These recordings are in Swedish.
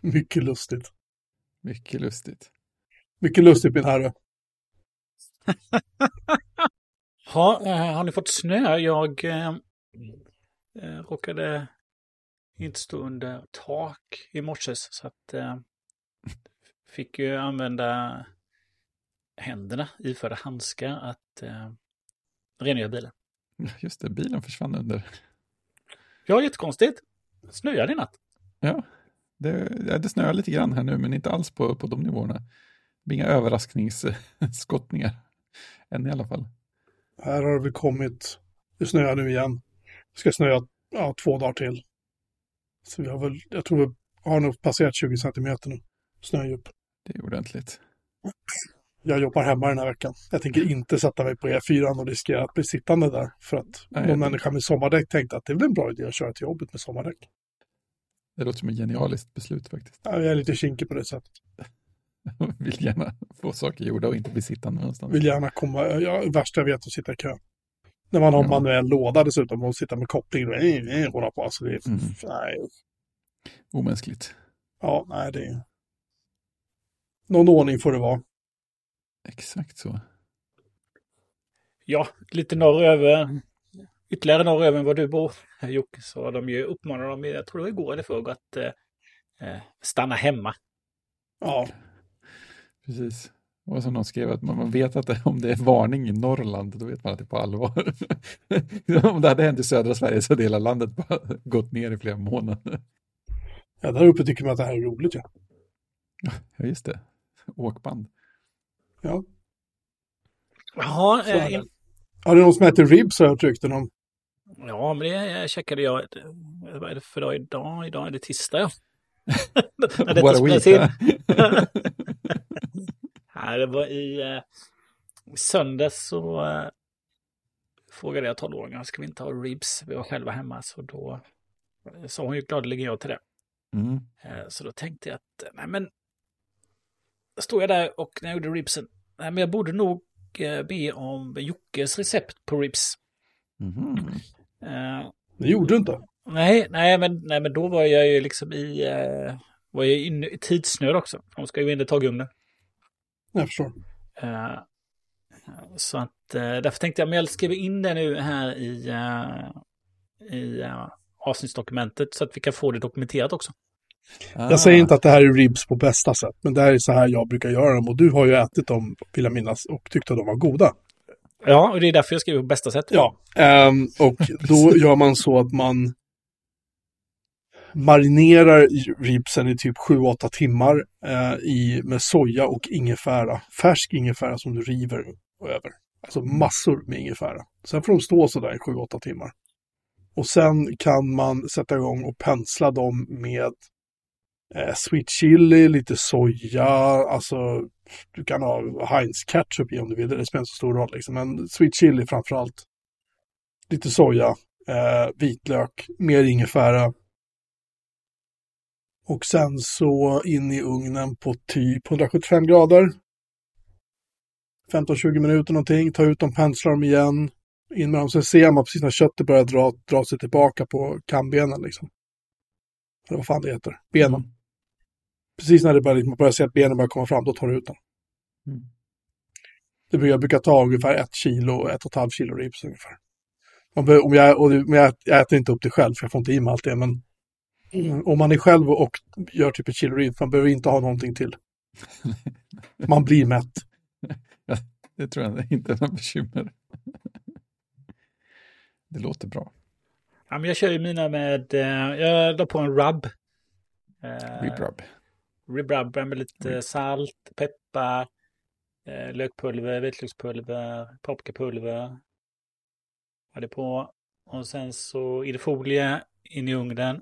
Mycket lustigt. mycket lustigt. Mycket lustigt min herre. Ha, eh, har ni fått snö? Jag eh, eh, råkade inte stå under tak i morse så att eh, fick ju använda händerna iförda handskar att eh, rengöra bilen. Just det, bilen försvann under. Ja, jättekonstigt. Snöade i natt. Ja, det, ja, det snöar lite grann här nu, men inte alls på, på de nivåerna. Det inga överraskningsskottningar. Än i alla fall. Här har vi kommit. Det snöar nu igen. Det ska snöa ja, två dagar till. Så vi har väl, jag tror vi har nog passerat 20 centimeter nu. Snödjup. Det är ordentligt. Jag jobbar hemma den här veckan. Jag tänker inte sätta mig på E4 och riskera att bli sittande där. För att Nej, någon människa med sommardäck tänkte att det är väl en bra idé att köra till jobbet med sommardäck. Det låter som ett genialiskt beslut faktiskt. Ja, Jag är lite kinkig på det sättet. Vill gärna få saker gjorda och inte bli sittande någonstans. Vill gärna komma, ja, värsta jag vet att sitta i kö. När man har Ja. manuell låda dessutom och sitta med koppling och hålla på. Alltså det är, Mm. nej, Omänskligt. ja, nej, det är... Någon ordning får det vara. Exakt så. Ja, lite norröver. Ytterligare norröver än vad du bor, Jocke, så de ju uppmanat dem, jag tror det var igår eller förrgår, att eh, eh, stanna hemma. Ja, Precis. Och som någon skrev att man, vet att det, om det är varning i Norrland, då vet man att det är på allvar. om det hade hänt i södra Sverige så hade hela landet bara gått ner i flera månader. ja där uppe tycker man att det här är roligt. Ja. Ja, just det. Åkband. Ja. Jaha, eh, Har det någon som heter Ribs har jag rykten om. ja, men det checkade jag. Vad är det för dag idag? Idag är det tisdag, ja. När detta spelas in. Nej, det var i eh, söndags så eh, frågade jag 12-åringen, ska vi inte ha ribs? Vi var själva hemma, så då eh, sa hon ju gladeligen ja till det. Mm. Eh, Så då tänkte jag att, nej men, stod jag där och när jag gjorde ribsen, nej men jag borde nog eh, be om Jockes recept på ribs. Mhm. Eh, Det gjorde du inte. Nej, nej men, nej, men då var jag ju liksom i, eh, var jag inne i tidsnöd också. De ska ju in i tagugnen. Jag förstår. Så att därför tänkte jag, men jag skriver in det nu här i, i avsnittsdokumentet så att vi kan få det dokumenterat också. Ah. Jag säger inte att det här är ribs på bästa sätt, men det här är så här jag brukar göra dem. Och du har ju ätit dem, vill jag minnas, och tyckte att de var goda. Ja, och det är därför jag skriver på bästa sätt. Ja, ehm, och då gör man så att man marinerar ribsen i typ 7-8 timmar eh, i, med soja och ingefära. Färsk ingefära som du river över. Alltså massor med ingefära. Sen får de stå sådär i 7-8 timmar. Och sen kan man sätta igång och pensla dem med eh, sweet chili, lite soja, alltså du kan ha Heinz ketchup i om du vill, det spelar inte så stor roll liksom. Men sweet chili framför allt. Lite soja, eh, vitlök, mer ingefära. Och sen så in i ugnen på typ 175 grader. 15-20 minuter någonting, ta ut dem, pensla dem igen. In med dem, sen ser man precis när köttet börjar dra, dra sig tillbaka på kambenen liksom. Eller vad fan det heter, benen. Mm. Precis när det börjar, man börjar se att benen börjar komma fram, då tar du ut dem. Mm. Det brukar, jag brukar ta ungefär ett kilo, ett och ett halvt kilo ribs ungefär. Man behöver, om jag, och jag, jag äter inte upp det själv, för jag får inte i mig allt det, men mm, om man är själv och gör typ ett kilo ribs, man behöver inte ha någonting till. Man blir mätt. Det tror jag inte är något bekymmer. Det låter bra. Ja, men jag kör ju mina med, eh, jag la på en rub. Eh, Rib rub. Rib rub med lite Rib. salt, peppar, eh, lökpulver, vitlökspulver, paprikapulver. Har det på. Och sen så i det folie in i ugnen.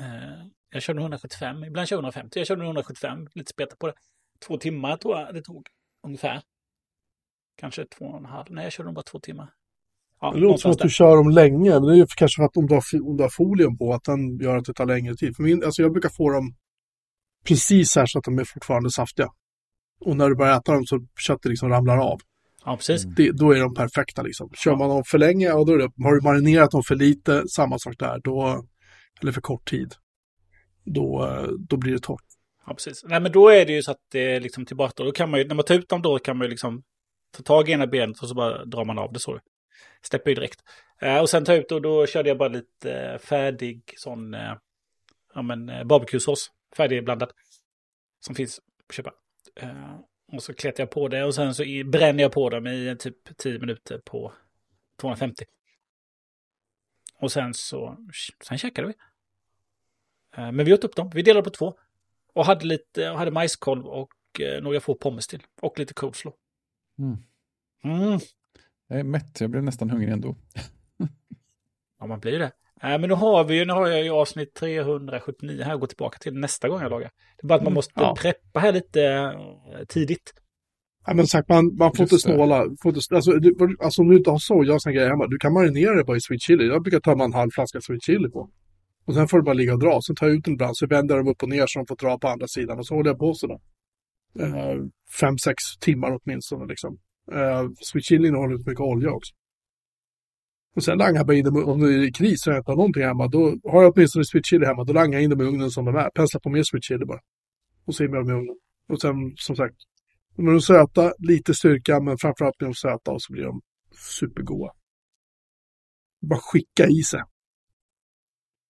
Eh, jag körde 175, ibland kör jag 150. Jag körde 175, lite speta på det. Två timmar tror jag det tog ungefär. Kanske två och en halv. Nej, jag körde nog bara två timmar. Ja, Det låter som att du kör dem länge, men det är ju kanske för att om du, har, om du har folien på, att den gör att det tar längre tid. För min, alltså jag brukar få dem precis här så att de är fortfarande saftiga. Och när du börjar äta dem så köttet liksom ramlar av. Ja, precis. Mm. Det, då är de perfekta liksom. Kör man dem för länge, ja, då är det, har du marinerat dem för lite, samma sak där, då, eller för kort tid, då, eh, då blir det torrt. Ja, precis. Nej, men då är det ju så att det är liksom tillbaka. Då kan man ju, när man tar ut dem då kan man ju liksom ta tag i ena benet och så bara drar man av det så. Släpper ju direkt. Eh, och sen ta ut och då körde jag bara lite eh, färdig sån, eh, ja men eh, barbecuesås. Färdigblandad. Som finns att köpa. Eh, och så kletar jag på det och sen så bränner jag på dem i typ 10 minuter på 250. Och sen så, sen käkade vi. Eh, men vi åt upp dem, vi delade på två. Och hade lite, och hade majskolv och eh, några få pommes till. Och lite coleslaw. Mm. Mm. Jag är mätt, jag blev nästan hungrig ändå. Ja, man blir det. Äh, men nu har vi ju, nu har jag ju avsnitt 379 här att gå tillbaka till nästa gång jag lagar. Det är bara att man Mm, måste ja. preppa här lite eh, tidigt. Ja, men sagt, man, man får inte Just snåla. Får inte, alltså, du, alltså om du inte har soja och såna grejer hemma, du kan marinera det bara i sweet chili. Jag brukar ta en halv flaska sweet chili på. Och sen får det bara ligga och dra. Sen tar jag ut den ibland, så vänder jag dem upp och ner så de får dra på andra sidan. Och så håller jag på sådär. Eh, fem, sex timmar åtminstone liksom. Eh, sweet chili innehåller mycket olja också. Och sen langar jag in dem, om det är kris och jag inte har någonting hemma, då har jag åtminstone sweet chili hemma, då langar jag in dem i ugnen som de är. Penslar på mer sweet chili bara. Och så in med dem i ugnen. Och sen, som sagt, de är de söta, lite styrka, men framförallt blir de söta och så blir de supergoda. Bara skicka i sig.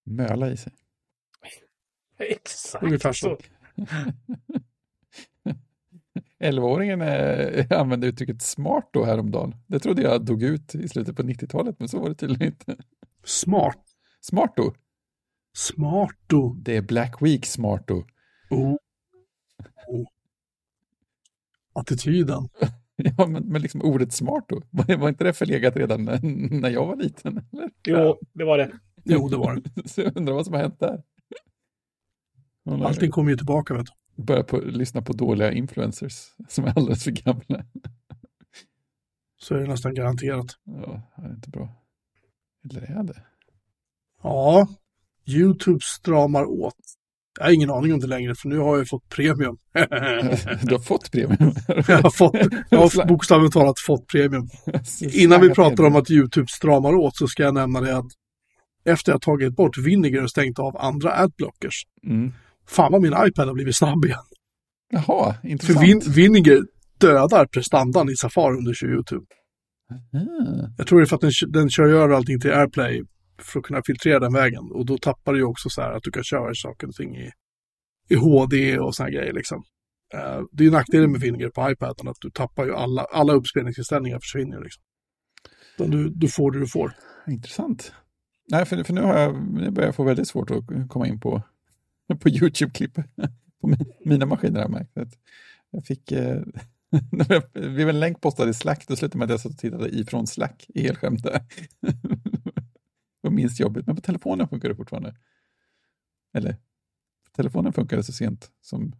Möla i sig. Exakt Ungefär så. 11-åringen eh, använde uttrycket smart då häromdagen. Det trodde jag dog ut i slutet på 90-talet, men så var det tydligen inte. Smart. Smart då. Smart då. Det är Black Week smart då. Oh. Oh. Attityden. Ja, men, men liksom ordet smart då. Var, var inte det förlegat redan när, när jag var liten? Eller? Jo, det var det. Jo, det var det. Så jag undrar vad som har hänt där. Allting kommer ju tillbaka, vet du. Börjat på, lyssna på dåliga influencers som är alldeles för gamla. Så är det nästan garanterat. Ja, det är inte bra. Eller är det? Ja, YouTube stramar åt. Jag har ingen aning om det längre, för nu har jag fått premium. Du har fått premium. jag har, fått, jag har bokstavligt talat fått premium. Innan vi pratar om att YouTube stramar åt så ska jag nämna det att efter jag tagit bort Vinegar och stängt av andra adblockers, Mm. Fan vad min iPad har blivit snabb igen. Jaha, För intressant. Vin Vinegar dödar prestandan i Safari du kör YouTube. Ah, Jag tror det är för att den, den kör över allting till AirPlay för att kunna filtrera den vägen. Och då tappar du ju också så här att du kan köra saker och ting i, i HD och såna grejer liksom. Eh, det är ju nackdelen med Vinegar på iPaden att du tappar ju alla, alla uppspelningsinställningar försvinner liksom. Du, du får det du får. intressant. Nej, för, för nu, har jag, nu börjar jag få väldigt svårt att komma in på, på YouTube-klipp på mi- mina maskiner. Har jag märkt. Jag fick, eh, det blev en länk postad i Slack, då slutade med att jag satt och tittade ifrån Slack i helskämt där. Det var minst jobbigt, men på telefonen funkar det fortfarande. Eller, telefonen funkade så sent som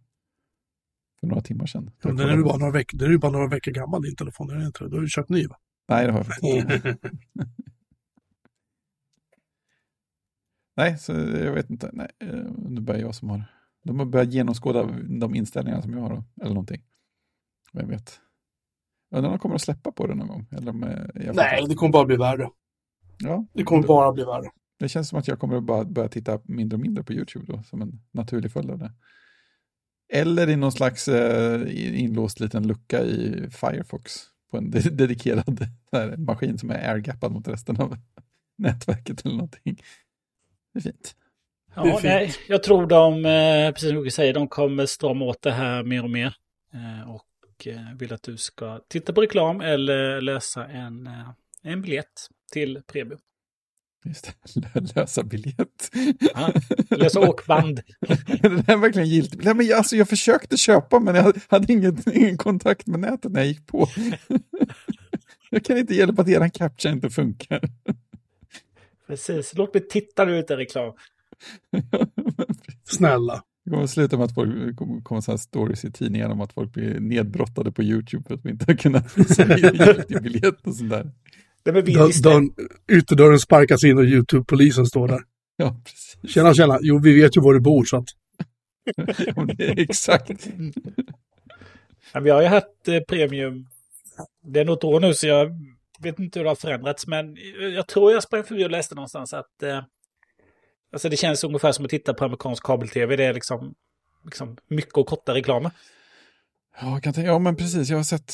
för några timmar sedan. Men den är ju bara några veckor, den är ju bara några veckor gammal din telefon, är det inte det? Då har du köpt ny va? Nej, det har jag faktiskt inte. Nej, så jag vet inte. Nej, eh, är bara jag som har... De har börjat genomskåda de inställningar som jag har, då, eller någonting. Vem vet. Undrar om de kommer att släppa på det någon gång? Eller om, eh, Nej, det kommer bara bli värre. Ja, Det kommer bara bli värre. det känns som att jag kommer att bara börja titta mindre och mindre på YouTube då, som en naturlig följd av det. Eller i någon slags eh, inlåst liten lucka i Firefox på en de- dedikerad här, maskin som är airgappad mot resten av nätverket eller någonting. Det är fint. Det är Ja, fint. nej, jag tror de, eh, precis som du säger, de kommer strama åt det här mer och mer. Eh, och eh, vill att du ska titta på reklam eller lösa en, en biljett till Premium. Just det, lösa biljett. Ja, lösa åkband. Den är verkligen giltig. Nej, men jag, alltså, jag försökte köpa men jag hade ingen, ingen kontakt med nätet när jag gick på. Jag kan inte hjälpa att eran captcha inte funkar. Precis, låt mig titta nu utan reklam. Snälla. Det kommer att sluta med att folk kommer så här stories i tidningarna om att folk blir nedbrottade på YouTube för att de inte har kunnat sälja biljett och sånt där. Nej, men vi Dörr, visste, dörren, ytterdörren sparkas in och YouTube-polisen står där. Ja, precis. Tjena, tjena. Jo, vi vet ju var du bor så att... Ja, exakt. vi har ju haft eh, Premium det är något år nu så jag vet inte hur det har förändrats. Men jag tror jag sprang förbi och läste någonstans att eh, alltså det känns ungefär som att titta på amerikansk kabel-tv. Det är liksom, liksom mycket och korta reklamer. Ja, kan tänka, ja, men precis. Jag har sett,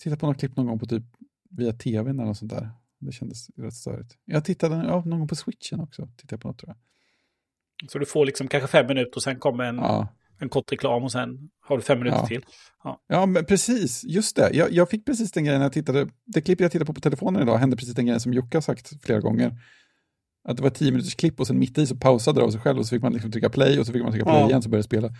tittat på något klipp någon gång på typ via tv eller något sånt där. Det kändes rätt störigt. Jag tittade ja, någon gång på switchen också. Tittade på något tror jag. Så du får liksom kanske fem minuter och sen kommer en, Ja, en kort reklam och sen har du fem minuter Ja. till. ja men precis. Just det. Jag, jag fick precis den grejen när jag tittade. Det klipp jag tittade på på telefonen idag hände precis den grejen som Jocke har sagt flera gånger. Att det var tio minuters klipp och sen mitt i så pausade det av sig själv och så fick man liksom trycka play och så fick man trycka play Ja. igen så började det spela.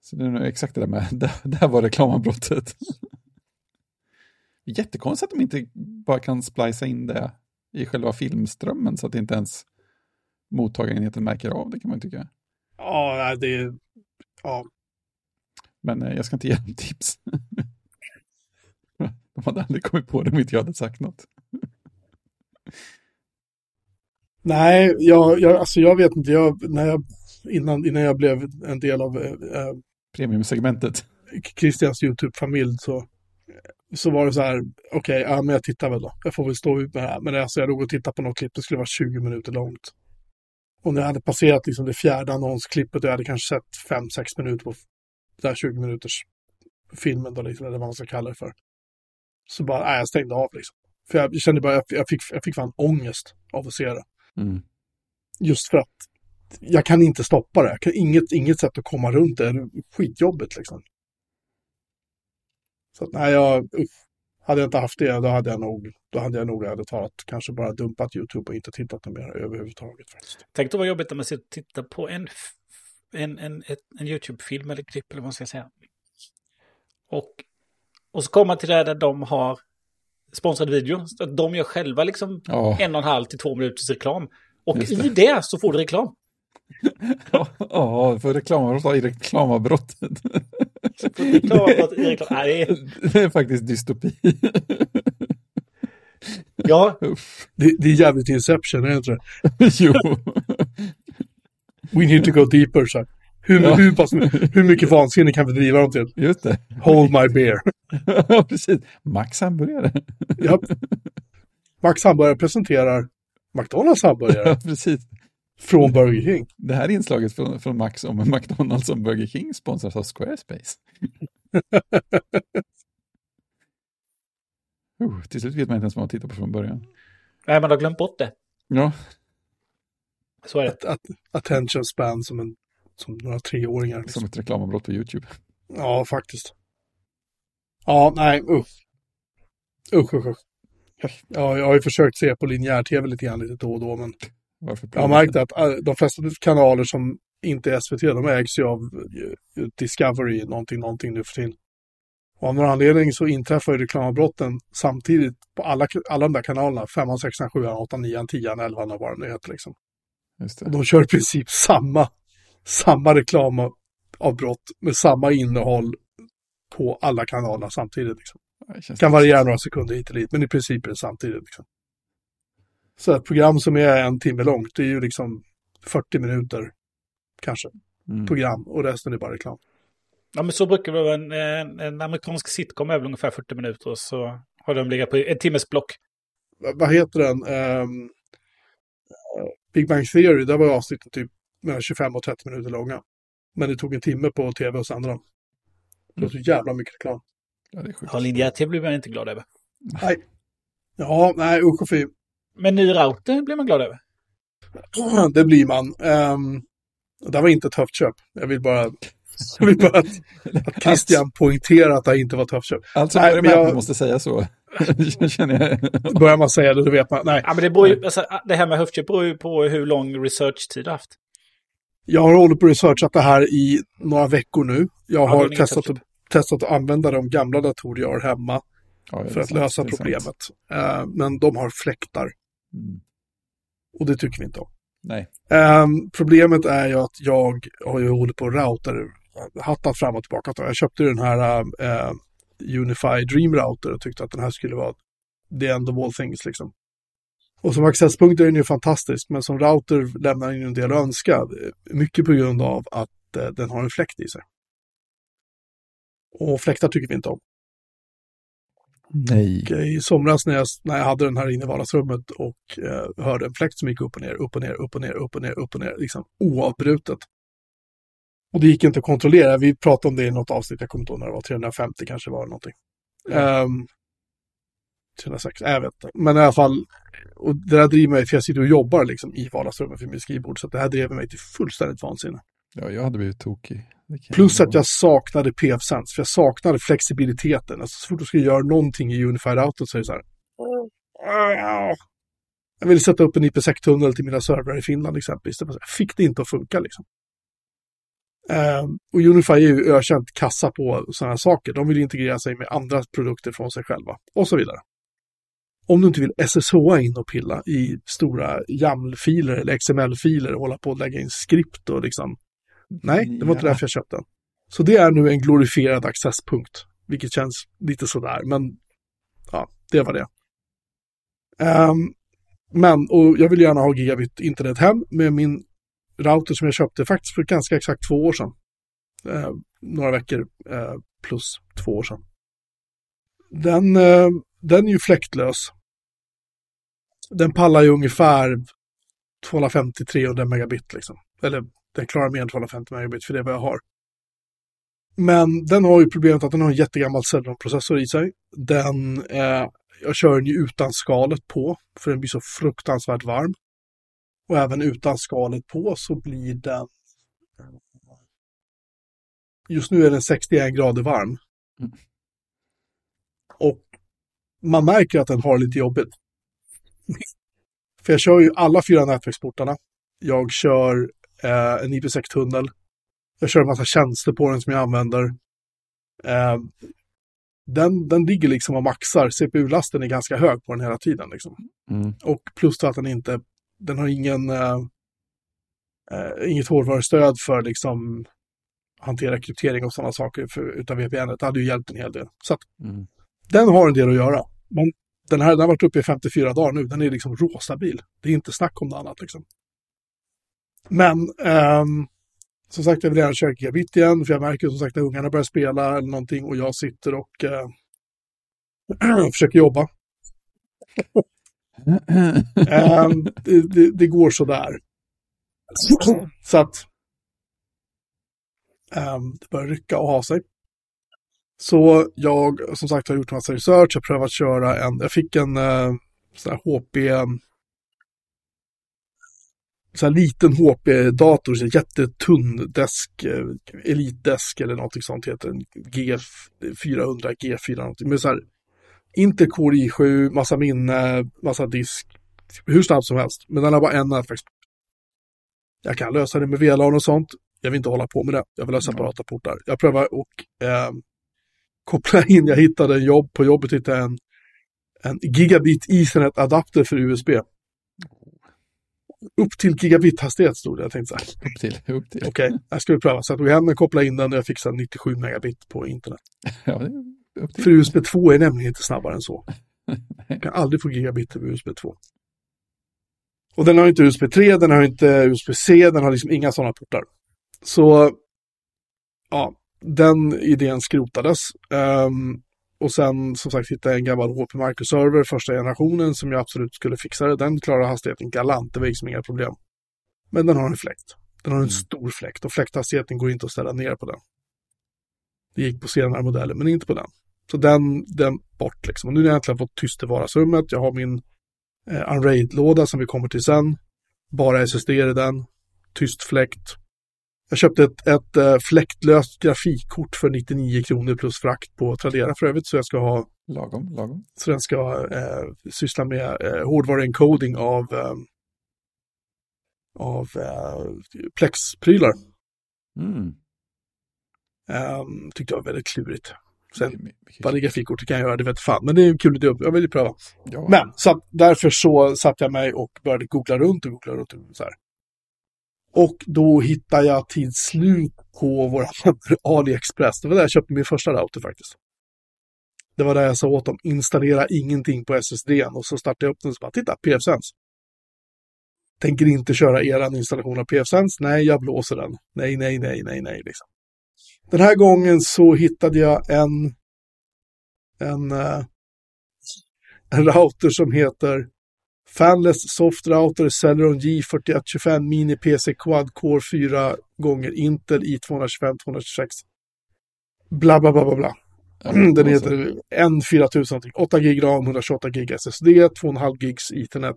Så det är nog exakt det där med, där, där var reklamavbrottet. Jättekonstigt att de inte bara kan splicea in det i själva filmströmmen så att inte ens mottagarenheten märker av det kan man tycka. Ja, det är... Ja, Men eh, jag ska inte ge dem tips. De hade aldrig kommit på det om inte jag hade sagt något. nej, jag, jag, alltså jag vet inte. Jag, när jag, innan, innan jag blev en del av eh, eh, Premiumsegmentet. Christians YouTube-familj så, så var det så här, okej, ja, men jag tittar väl då. Jag får väl stå ut med det här. Men alltså, jag låg och tittade på något klipp, det skulle vara 20 minuter långt. Och när jag hade passerat liksom det fjärde annonsklippet och jag hade kanske sett 5-6 minuter på den här 20 minuters filmen då, liksom, eller vad man ska kalla det för. Så bara, nej, jag stängde av liksom. För jag kände bara, jag, fick, jag fick fan ångest av att se det. Mm. Just för att jag kan inte stoppa det. Jag kan inget, inget sätt att komma runt det. Det är skitjobbigt liksom. Så att, nej, jag, usch. Hade jag inte haft det, då hade jag nog, då hade jag nog ärligt talat kanske bara dumpat YouTube och inte tittat mer överhuvudtaget faktiskt. Tänk då vad jobbigt när man sitter och tittar på en, en, en, en YouTube-film eller klipp eller vad man ska säga. Och, och så kommer man till det där de har sponsrad video. Så att de gör själva liksom Ja, en och en halv till två minuters reklam. Och Just i det så får du reklam. Ja, för reklamavbrott i reklamavbrottet. Reklam, i reklam. Nej, det är, faktiskt dystopi. ja. Det, det är jävligt Inception, är det inte det? jo. We need to go deeper, så. Hur, Ja. hur, pass, hur mycket vansinne kan vi driva dem till? Just det. Hold my beer. Ja, precis. Max hamburgare. Japp. Max Hamburgare presenterar McDonalds hamburgare Ja, precis. Från Burger King. Det här inslaget från, från Max om McDonalds och Burger King sponsras av Squarespace. uh, till slut vet man inte ens vad man tittar på från början. nej, man har glömt bort det. Ja, Så är det. Att, att, attention span som, en, som några treåringar. Liksom. som ett reklamavbrott på YouTube. Ja, faktiskt. Ja, nej, usch. Usch, usch, usch. Ja, jag har ju försökt se på linjär-tv lite grann lite då och då, men jag har märkt att äh, de flesta kanaler som inte är SVT, de ägs ju av Discovery, någonting, någonting nu för tiden. Och av någon anledning så inträffar ju reklamavbrotten samtidigt på alla, alla de där kanalerna. 5, 6, 7, 8, 9, 10, 11, vad det nu heter liksom. Och de kör i princip samma, samma reklamavbrott med samma innehåll på alla kanaler samtidigt. Liksom. Det kan variera några sekunder hit och dit, men i princip är det samtidigt. Liksom. Så ett program som är en timme långt, det är ju liksom 40 minuter kanske Mm. program och resten är bara reklam. Ja, men så brukar det vara. En, en, en amerikansk sitcom är väl ungefär 40 minuter och så har de legat på ett timmes block. Va- vad heter den? Eh, Big Bang Theory, där var avsnitten typ mellan 25 och 30 minuter långa. Men det tog en timme på tv och sända dem. Det var så jävla mycket reklam. Ja, linjär-tv blir man inte glad över. Ja, nej, usch och fy. Men ny router blir man glad över. Det blir man. Um, det var inte ett högt köp. Jag vill bara, jag vill bara att, att Christian poängterar att det inte var ett högt köp. Alltså, Nej, men jag- man måste säga så. känner jag. Börjar man säga det, då vet man. Nej, Ja, men det, beror ju, alltså, det här med höftköp beror ju på hur lång researchtid du har haft. jag har hållit på och researchat det här i några veckor nu. Jag Ja, har inget testat, att, testat att använda de gamla datorer jag har hemma Ja, för att sant, lösa är sant. problemet. Eh, men de har fläktar Mm. och det tycker vi inte om. Nej. Ehm, problemet är ju att jag har ju hållit på och router, hattat fram och tillbaka. Jag köpte den här uh, Unify Dream Router och tyckte att den här skulle vara the end of all things liksom. Och som accesspunkt är den ju fantastisk, men som router lämnar den ju en del att önska. Mycket på grund av att eh, den har en fläkt i sig. Och fläktar tycker vi inte om. Nej. I somras när jag, när jag hade den här inne i vardagsrummet och eh, hörde en fläkt som gick upp och ner, upp och ner, upp och ner, upp och ner, upp och ner, liksom oavbrutet. Och det gick inte att kontrollera. Vi pratade om det i något avsnitt, jag kommer inte ihåg när det var, 350 kanske var det någonting. Um, 306, jag vet inte. Men i alla fall, och det där driver mig, för jag sitter och jobbar liksom i vardagsrummet vid mitt skrivbord, så det här driver mig till fullständigt vansinne. Ja, jag hade blivit tokig. Plus att jag saknade PF-Sense, för jag saknade flexibiliteten. Alltså så fort du ska göra någonting i Unified Auto så är det så här. Jag ville sätta upp en IPsec-tunnel till mina servrar i Finland exempelvis. Jag fick det inte att funka liksom. Um, och Unify är ju ökänt kassa på sådana här saker. De vill integrera sig med andra produkter från sig själva och så vidare. Om du inte vill SSH in och pilla i stora YAML-filer eller XML-filer och hålla på att lägga in skript och liksom. Nej, det var inte därför jag köpte den. Så det är nu en glorifierad accesspunkt, vilket känns lite sådär, men ja, det var det. Um, men, och jag vill gärna ha gigabit internet hem med min router som jag köpte faktiskt för ganska exakt två år sedan. Eh, några veckor eh, plus två år sedan. Den, eh, den är ju fläktlös. Den pallar ju ungefär 250-300 megabit liksom. Eller den klarar mer än 250 megabit för det är vad jag har. Men den har ju problemet att den har en jättegammal Celeron-processor i sig. Den, eh, jag kör den ju utan skalet på, för den blir så fruktansvärt varm. Och även utan skalet på så blir den... Just nu är den 61 grader varm. Mm. Och man märker att den har lite jobbigt. För jag kör ju alla fyra nätverksportarna. Jag kör eh, en IPsec-tunnel. Jag kör en massa tjänster på den som jag använder. Eh, den, den ligger liksom och maxar. CPU-lasten är ganska hög på den hela tiden. Liksom. Mm. Och plus att den inte den har ingen, uh, uh, inget hårdvarustöd för liksom hantera kryptering och sådana saker för, utav VPN. Det hade ju hjälpt en hel del. Så att, mm. den har en del att göra. Men den här den har varit uppe i 54 dagar nu. Den är liksom råstabil. Det är inte snack om något annat liksom. Men um, som sagt, jag vill gärna köra gigabit igen, för jag märker som sagt när ungarna börjar spela eller någonting och jag sitter och uh, försöker jobba um, det, det, det, går sådär. Så att um, det börjar rycka och ha sig. Så jag som sagt har gjort en massa research, jag har prövat köra en, jag fick en uh, sån här HP, sån här liten HP-dator, så jättetunn desk, uh, elitdesk eller någonting sånt heter den, G400, G4 någonting, med så här Intel Core i7, massa minne, massa disk. Hur snabbt som helst. Men den har bara en nätverksport. Jag kan lösa det med VLAN och sånt. Jag vill inte hålla på med det. Jag vill ha separata portar. Jag prövar och eh, koppla in. Jag hittade en jobb. På jobbet hittade jag en, en gigabit Ethernet-adapter för USB. Upp till gigabit-hastighet stod det. Jag tänkte så här. Upp till, upp till. Okej, okay, jag ska pröva. Så jag tog hem den, kopplade in den och jag fick 97 megabit på internet. Ja, för USB 2 är nämligen inte snabbare än så. Du kan aldrig få gigabit med USB 2. Och den har inte USB 3, den har inte USB-C, den har liksom inga sådana portar. Så, ja, den idén skrotades. Um, och sen som sagt hittade jag en gammal HP Microserver, första generationen, som jag absolut skulle fixa det. Den klarar hastigheten galant, det var liksom inga problem. Men den har en fläkt. Den har en mm. stor fläkt och fläkthastigheten går inte att ställa ner på den. Det gick på senare modeller, men inte på den. Så den, den bort liksom. Och nu har jag äntligen fått tyst i vardagsrummet. Jag har min eh, Unraid-låda som vi kommer till sen. Bara SSD i den. Tyst fläkt. Jag köpte ett, ett äh, fläktlöst grafikkort för 99 kronor plus frakt på Tradera för övrigt. Så jag ska ha... Lagom, lagom. Så den ska äh, syssla med äh, hårdvaruencoding av, äh, av Plex-prylar. Mm. Um, tyckte jag var väldigt klurigt. Sen vad det grafikkortet kan jag göra, det vet fan. Men det är en kul idé, jag vill ju pröva. Ja. Men så att, därför så satte jag mig och började googla runt och googla runt. Och så här. Och då hittade jag till slut på vår AliExpress. Det var där jag köpte min första router faktiskt. Det var där jag sa åt dem, installera ingenting på SSD och så startade jag upp den och så bara, titta, PFSense. Tänker inte köra eran installation av PFSense. Nej, jag blåser den. Nej, nej, nej, nej, nej, liksom. Den här gången så hittade jag en, en eh, en router som heter Fanless Soft Router Celeron J4125 Mini PC Quad Core 4 gånger Intel i225 226. Bla bla bla bla bla. Den heter N4000 någonting. 8 gig RAM, 128 gig SSD, 2,5 gigs Ethernet.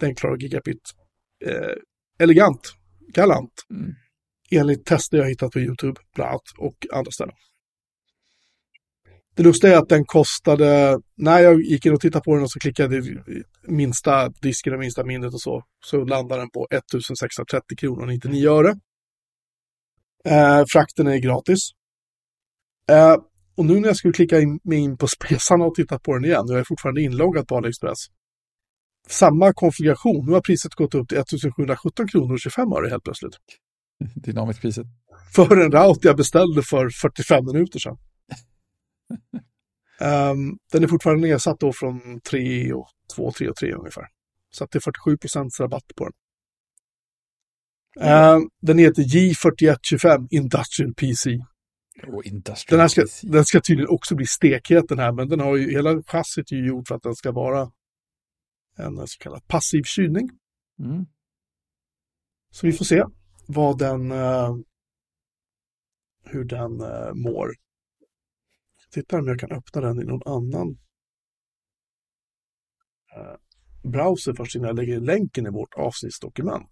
Den klarar gigabit. Eh, elegant, galant. Mm. Enligt tester jag hittat på YouTube, bland annat, och andra ställen. Det lustiga är att den kostade, när jag gick in och tittade på den och så klickade minsta disken och minsta minnet och så, så landade den på 1630 kronor och 99 öre. Eh, frakten är gratis. Eh, och nu när jag skulle klicka in, mig in på Spesarna och titta på den igen, och jag är fortfarande inloggad på AliExpress. Samma konfiguration, nu har priset gått upp till 1717 kronor och 25 öre helt plötsligt. Dynamiskt priset. För en route jag beställde för 45 minuter sedan. Ehm, den är fortfarande nedsatt då från 3 och 2, 3 och 3 ungefär. Så att det är 47 procents rabatt på den. Ehm, den heter J4125 Industrial PC. Och industrial Den, här ska, PC. den ska tydligen också bli stekhet den här, men den har ju, hela chassit är ju gjort för att den ska vara en så kallad passiv kylning. Mm. Så vi får se vad den, eh, hur den eh, mår. Titta om jag kan öppna den i någon annan eh, browser först innan jag lägger länken i vårt avsnittsdokument.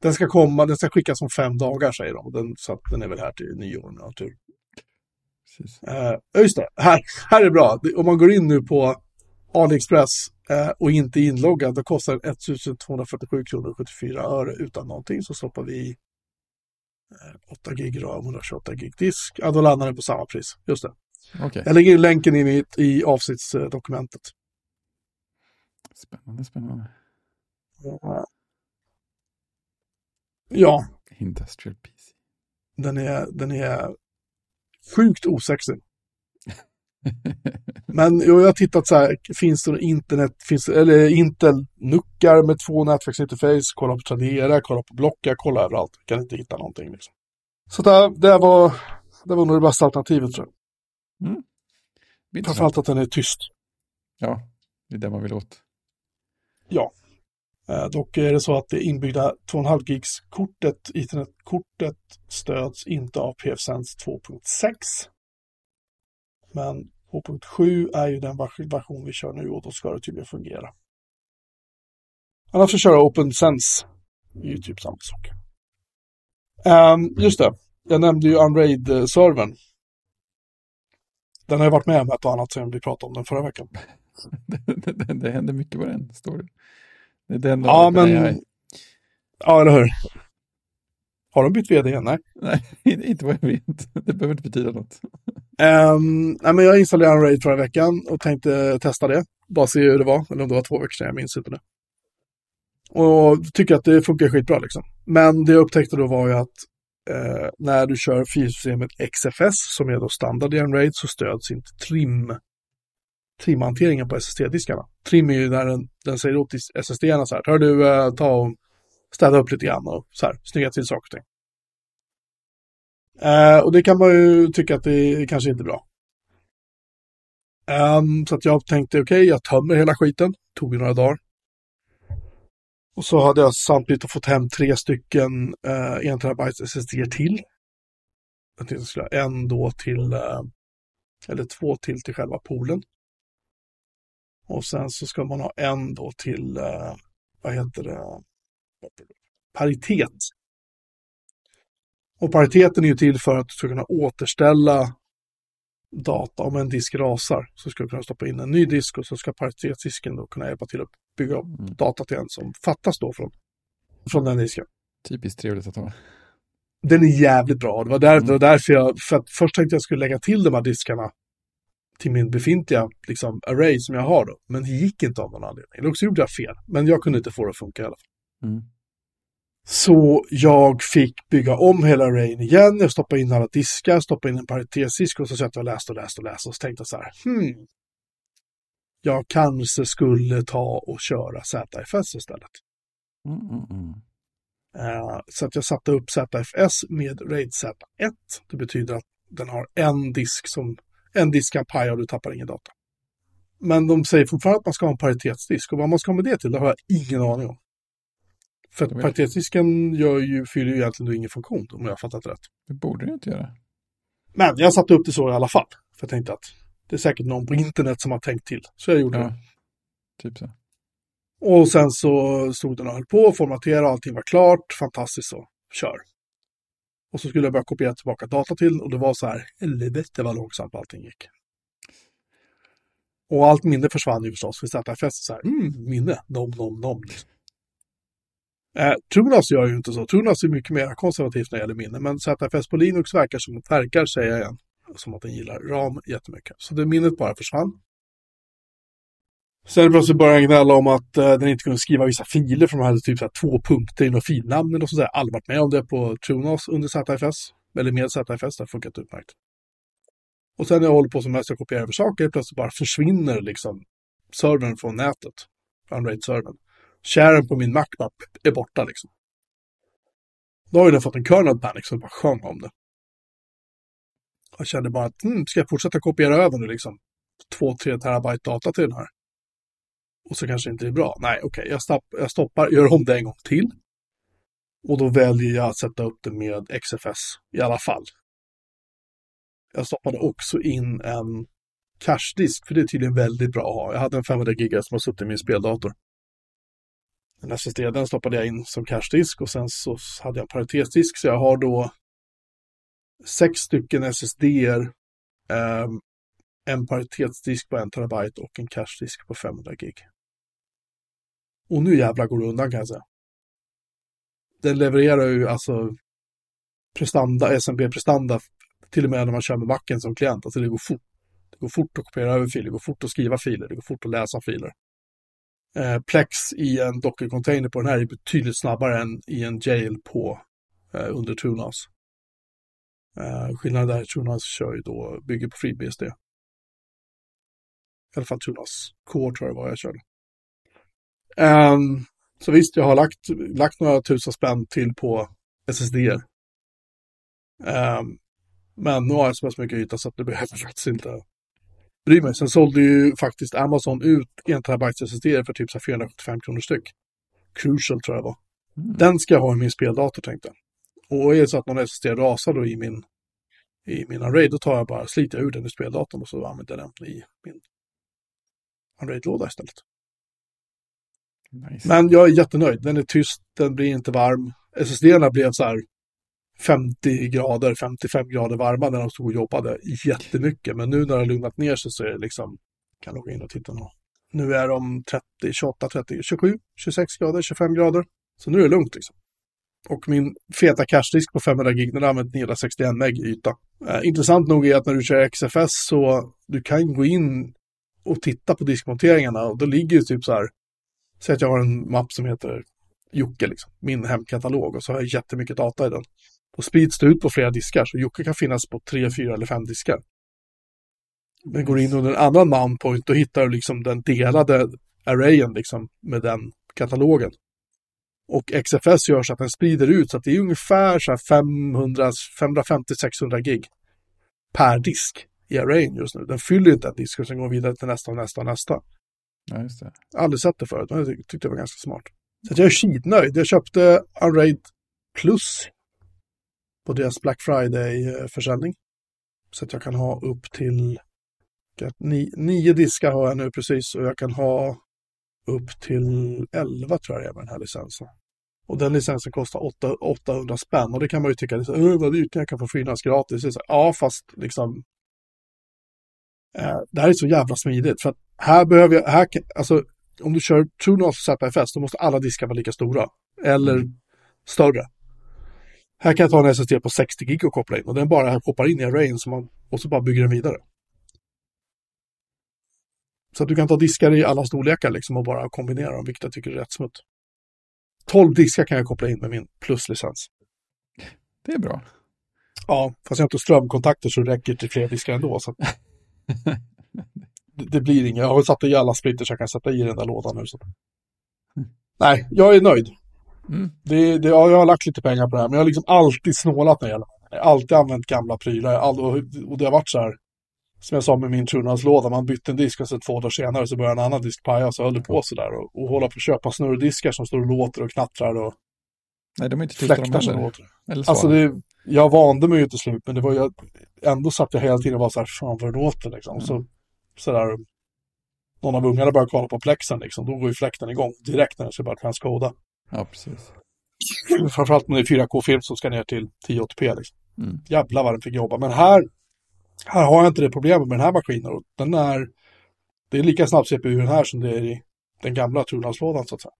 Den ska komma, den ska skickas om fem dagar säger de. Den, så den är väl här till nyår om jag har tur. Ja, just det, här, här är bra. Om man går in nu på AliExpress eh, och inte är inloggad, då kostar den 1247 kronor och 74 öre utan någonting. Så stoppar vi i 8 gig RAM, 128 gig disk. Ja, då landar den på samma pris. Just det. Okej, Jag lägger in länken i, mitt, i avsnittsdokumentet. spännande, spännande. Ja, Industrial PC. den är, den är sjukt osexig. Men jo, jag har tittat så här, finns det internet, finns, det- eller Intel-nuckar med två nätverksinterface, kolla på Tradera, kolla på Blocka, kolla överallt. Kan inte hitta någonting liksom. Så det, det var, det var nog det bästa alternativet tror jag. Intressant. Framförallt att den är tyst. Ja, det är det man vill åt. Ja. Eh, dock är det så att det inbyggda 2,5 gigs kortet, Ethernet-kortet, stöds inte av PFSense 2.6. Men 2.7 är ju den vers- version vi kör nu och då ska det tydligen fungera. Annars så köra OpenSense. Det är ju typ samma sak. Ehm, just det, jag nämnde ju Unraid-servern. Den har ju varit med om ett och annat sen vi pratade om den förra veckan. det, det, det händer mycket på den storyn. Det är den Ja, men... Ja, eller hur? Har de bytt vd igen? Nej. Nej, inte vad jag vet. Det behöver inte betyda något. Um, nej, men jag installerade Unraid förra veckan och tänkte testa det. Bara se hur det var, eller om det var två veckor sedan, jag minns inte det. Och tycker att det funkar skitbra liksom. Men det jag upptäckte då var ju att eh, när du kör filsystemet XFS, som är då standard i Unraid, så stöds inte trim trimhanteringen på SSD-diskarna. Trim är ju när den, den säger åt SSD-erna så här, hör du, eh, ta och städa upp lite grann och så här, snygga till saker och ting. Eh, och det kan man ju tycka att det kanske inte är bra. Um, så att jag tänkte, okej, jag tömmer hela skiten. Tog ju några dagar. Och så hade jag samtidigt fått hem tre stycken eh, 1 terabyte SSD till. Jag tänkte att jag skulle ha en då till, eh, eller två till till själva poolen. Och sen så ska man ha en då till, eh, vad heter det, paritet. Och pariteten är ju till för att du ska kunna återställa data. Om en disk rasar så ska du kunna stoppa in en ny disk och så ska paritetsdisken då kunna hjälpa till att bygga upp Mm. datat igen som fattas då från, från den disken. Typiskt trevligt att ha. Den är jävligt bra. Det var, där, Mm. det var därför jag, för att först tänkte jag skulle lägga till de här diskarna till min befintliga liksom, array som jag har då. Men det gick inte av någon anledning. Eller också gjorde jag fel. Men jag kunde inte få det att funka i alla fall. Mm. Så jag fick bygga om hela arrayen igen. Jag stoppade in alla diskar, stoppade in en paritetsdisk och så satt jag och läste och läste och läste. Och så tänkte jag så här, hmm. Jag kanske skulle ta och köra ZFS istället. Mm, mm, mm. Eh, så att jag satte upp ZFS med RAID Z1. Det betyder att den har en disk som en disk kan paja och du tappar ingen data. Men de säger fortfarande att man ska ha en paritetsdisk och vad man ska ha med det till, det har jag ingen aning om. För att gör ju, fyller ju egentligen ingen funktion om jag har fattat rätt. Det borde det inte göra. Men jag satte upp det så i alla fall. För jag tänkte att det är säkert någon på internet som har tänkt till. Så jag gjorde det. Ja, typ så. Och sen så stod den och höll på, formatera, allting var klart, fantastiskt så, kör. Och så skulle jag börja kopiera tillbaka data till och det var så här, helvete vad långsamt allting gick. Och allt minne försvann ju förstås, för ZFS så här, mm, minne, nom, nom, nom. Liksom. Eh, Trunas gör ju inte så, Trunas är mycket mer konservativt när det gäller minne, men ZFS på Linux verkar som, verkar säga igen, som att den gillar RAM jättemycket. Så det minnet bara försvann. Sen plötsligt började han gnälla om att eh, den inte kunde skriva vissa filer för de hade typ så här, två punkter i något filnamn och sådär. Aldrig varit med om det på Trunos under ZFS. Eller med ZFS, det har funkat utmärkt. Och sen när jag håller på som mest och kopierar över saker, plötsligt bara försvinner liksom servern från nätet. Unraid-servern. Sharen på min Mac är borta liksom. Då har ju den fått en kernel panic så det bara sjöng om det. Jag kände bara att, hmm, ska jag fortsätta kopiera över nu liksom? 2-3 terabyte data till den här? och så kanske inte det är bra. Nej, okej, jag, stopp, jag stoppar, gör om det en gång till. Och då väljer jag att sätta upp det med XFS i alla fall. Jag stoppade också in en cache-disk, för det är tydligen väldigt bra att ha. Jag hade en 500 giga som har suttit i min speldator. Den SSD, den stoppade jag in som cache-disk och sen så hade jag en paritetsdisk, så jag har då sex stycken SSD eh, en paritetsdisk på en terabyte och en cache-disk på 500 gig. Och nu jävlar går det undan kan jag säga. Den levererar ju alltså prestanda, SMB-prestanda till och med när man kör med backen som klient. Alltså det går fort. Det går fort att kopiera över filer, det går fort att skriva filer, det går fort att läsa filer. Eh, Plex i en Docker-container på den här är betydligt snabbare än i en jail på eh, under Trunas. Eh, skillnaden där är att Trunas kör ju då, bygger på FreeBSD. I alla fall Trunas Core tror jag det var jag körde. Um, så visst, jag har lagt, lagt några tusen spänn till på SSD. Um, ehm, men nu har jag så pass mycket yta så att det behöver faktiskt inte bry mig. Sen sålde ju faktiskt Amazon ut 1 terabyte SSD för typ så här 475 kronor styck. Crucial tror jag det var. Mm. Den ska jag ha i min speldator tänkte jag. Och är det så att någon SSD rasar då i min, i min array, då tar jag bara, sliter jag ur den i speldatorn och så använder jag den i min Unraid-låda istället. Nice. Men jag är jättenöjd. Den är tyst, den blir inte varm. SSD-erna blev så här 50 grader, 55 grader varma när de stod och jobbade jättemycket. Men nu när det har lugnat ner sig så är det liksom, kan logga in och titta nu. Nu är de 30, 28, 30, 27, 26 grader, 25 grader. Så nu är det lugnt liksom. Och min feta cashdisk på 500 gig, den har använt 961 meg yta. Eh, intressant nog är att när du kör XFS så du kan gå in och titta på diskmonteringarna och då ligger det typ så här Säg att jag har en mapp som heter Jocke, liksom, min hemkatalog, och så har jag jättemycket data i den. Då sprids det ut på flera diskar, så Jocke kan finnas på tre, fyra eller fem diskar. Men går in under en annan namnpoint, då hittar du liksom den delade arrayen liksom, med den katalogen. Och XFS gör så att den sprider ut, så att det är ungefär så 550-600 gig per disk i arrayen just nu. Den fyller inte en disk och sen går vidare till nästa och nästa och nästa. Ja, just det. Aldrig sett det förut, men jag tyckte det var ganska smart. Så jag är skitnöjd. Jag köpte Unraid Plus på deras Black Friday-försäljning. Så att jag kan ha upp till ni, nio diskar har jag nu precis och jag kan ha upp till 11 tror jag det är med den här licensen. Och den licensen kostar 8, 800 spänn och det kan man ju tycka, liksom, "Åh, vad dyrt, jag kan få finnas gratis. Så, ja, fast liksom eh, det här är så jävla smidigt för att här behöver jag, här, alltså om du kör TrueNAS ZFS då måste alla diskar vara lika stora eller Mm. större. Här kan jag ta en SSD på 60 gig och koppla in och den bara hoppar in i arrayen så man, och så bara bygger den vidare. Så att du kan ta diskar i alla storlekar liksom och bara kombinera dem, vilket jag tycker är rätt smutt. 12 diskar kan jag koppla in med min pluslicens. Det är bra. Ja, fast jag har inte strömkontakter så det räcker till fler diskar ändå. Så det, det blir inget. Jag har satt i alla splitters jag kan sätta i den där lådan nu. Så... Nej, jag är nöjd. Mm. Det, det, ja, jag har lagt lite pengar på det här, men jag har liksom alltid snålat när det gäller Jag har alltid använt gamla prylar all, och, och det har varit så här som jag sa med min Tunas-låda, man bytte en disk och så två dagar senare så började en annan disk paja och så höll det på sådär. Och, och hålla på att köpa snurrdiskar som står och låter och knattrar och Nej, de är inte tysta de heller. låter. Eller så. Alltså det, jag vande mig ju till slut, men det var ju, ändå satt jag hela tiden och var så här, fan vad det låter liksom. Så, så där, någon av ungarna började kolla på plexen liksom, då går ju fläkten igång direkt när jag ska börja transkoda. Ja, precis. Framförallt när det är 4K-film som ska ner till 1080p liksom. Mm. Jävlar vad den fick jobba. Men här, här har jag inte det problemet med den här maskinen. Och den är, det är lika snabb CPU den här som det är i den gamla Tunas-lådan så att säga.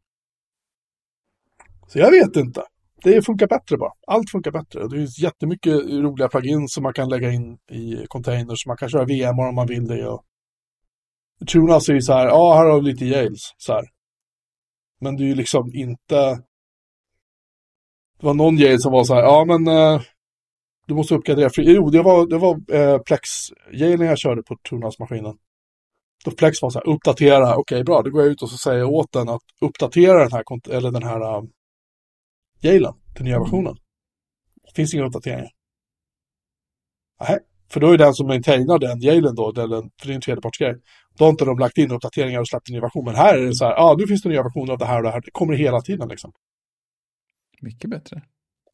Så jag vet inte. Det funkar bättre bara. Allt funkar bättre. Det är jättemycket roliga plugins som man kan lägga in i containers. Man kan köra VM om man vill det. Och... Tunas är ju så här, ja här har vi lite Yales. Så här. Men det är ju liksom inte... Det var någon Yale som var så här, ja men eh, du måste uppgradera. För, jo, det var, det var eh, Plex-Yalen jag körde på Tunas-maskinen. Då Plex var så här, uppdatera, okej bra, då går jag ut och så säger jag åt den att uppdatera den här, eller den här eh, uh, jailen till nya versionen. Det finns inga uppdateringar. Nej, för då är den som maintainar den jailen då, den, för det är en tredjepartsgrej. Då har inte de lagt in uppdateringar och släppt en ny version. Men här är det så här, ja ah, nu finns det nya versioner av det här och det här. Det kommer hela tiden liksom. Mycket bättre.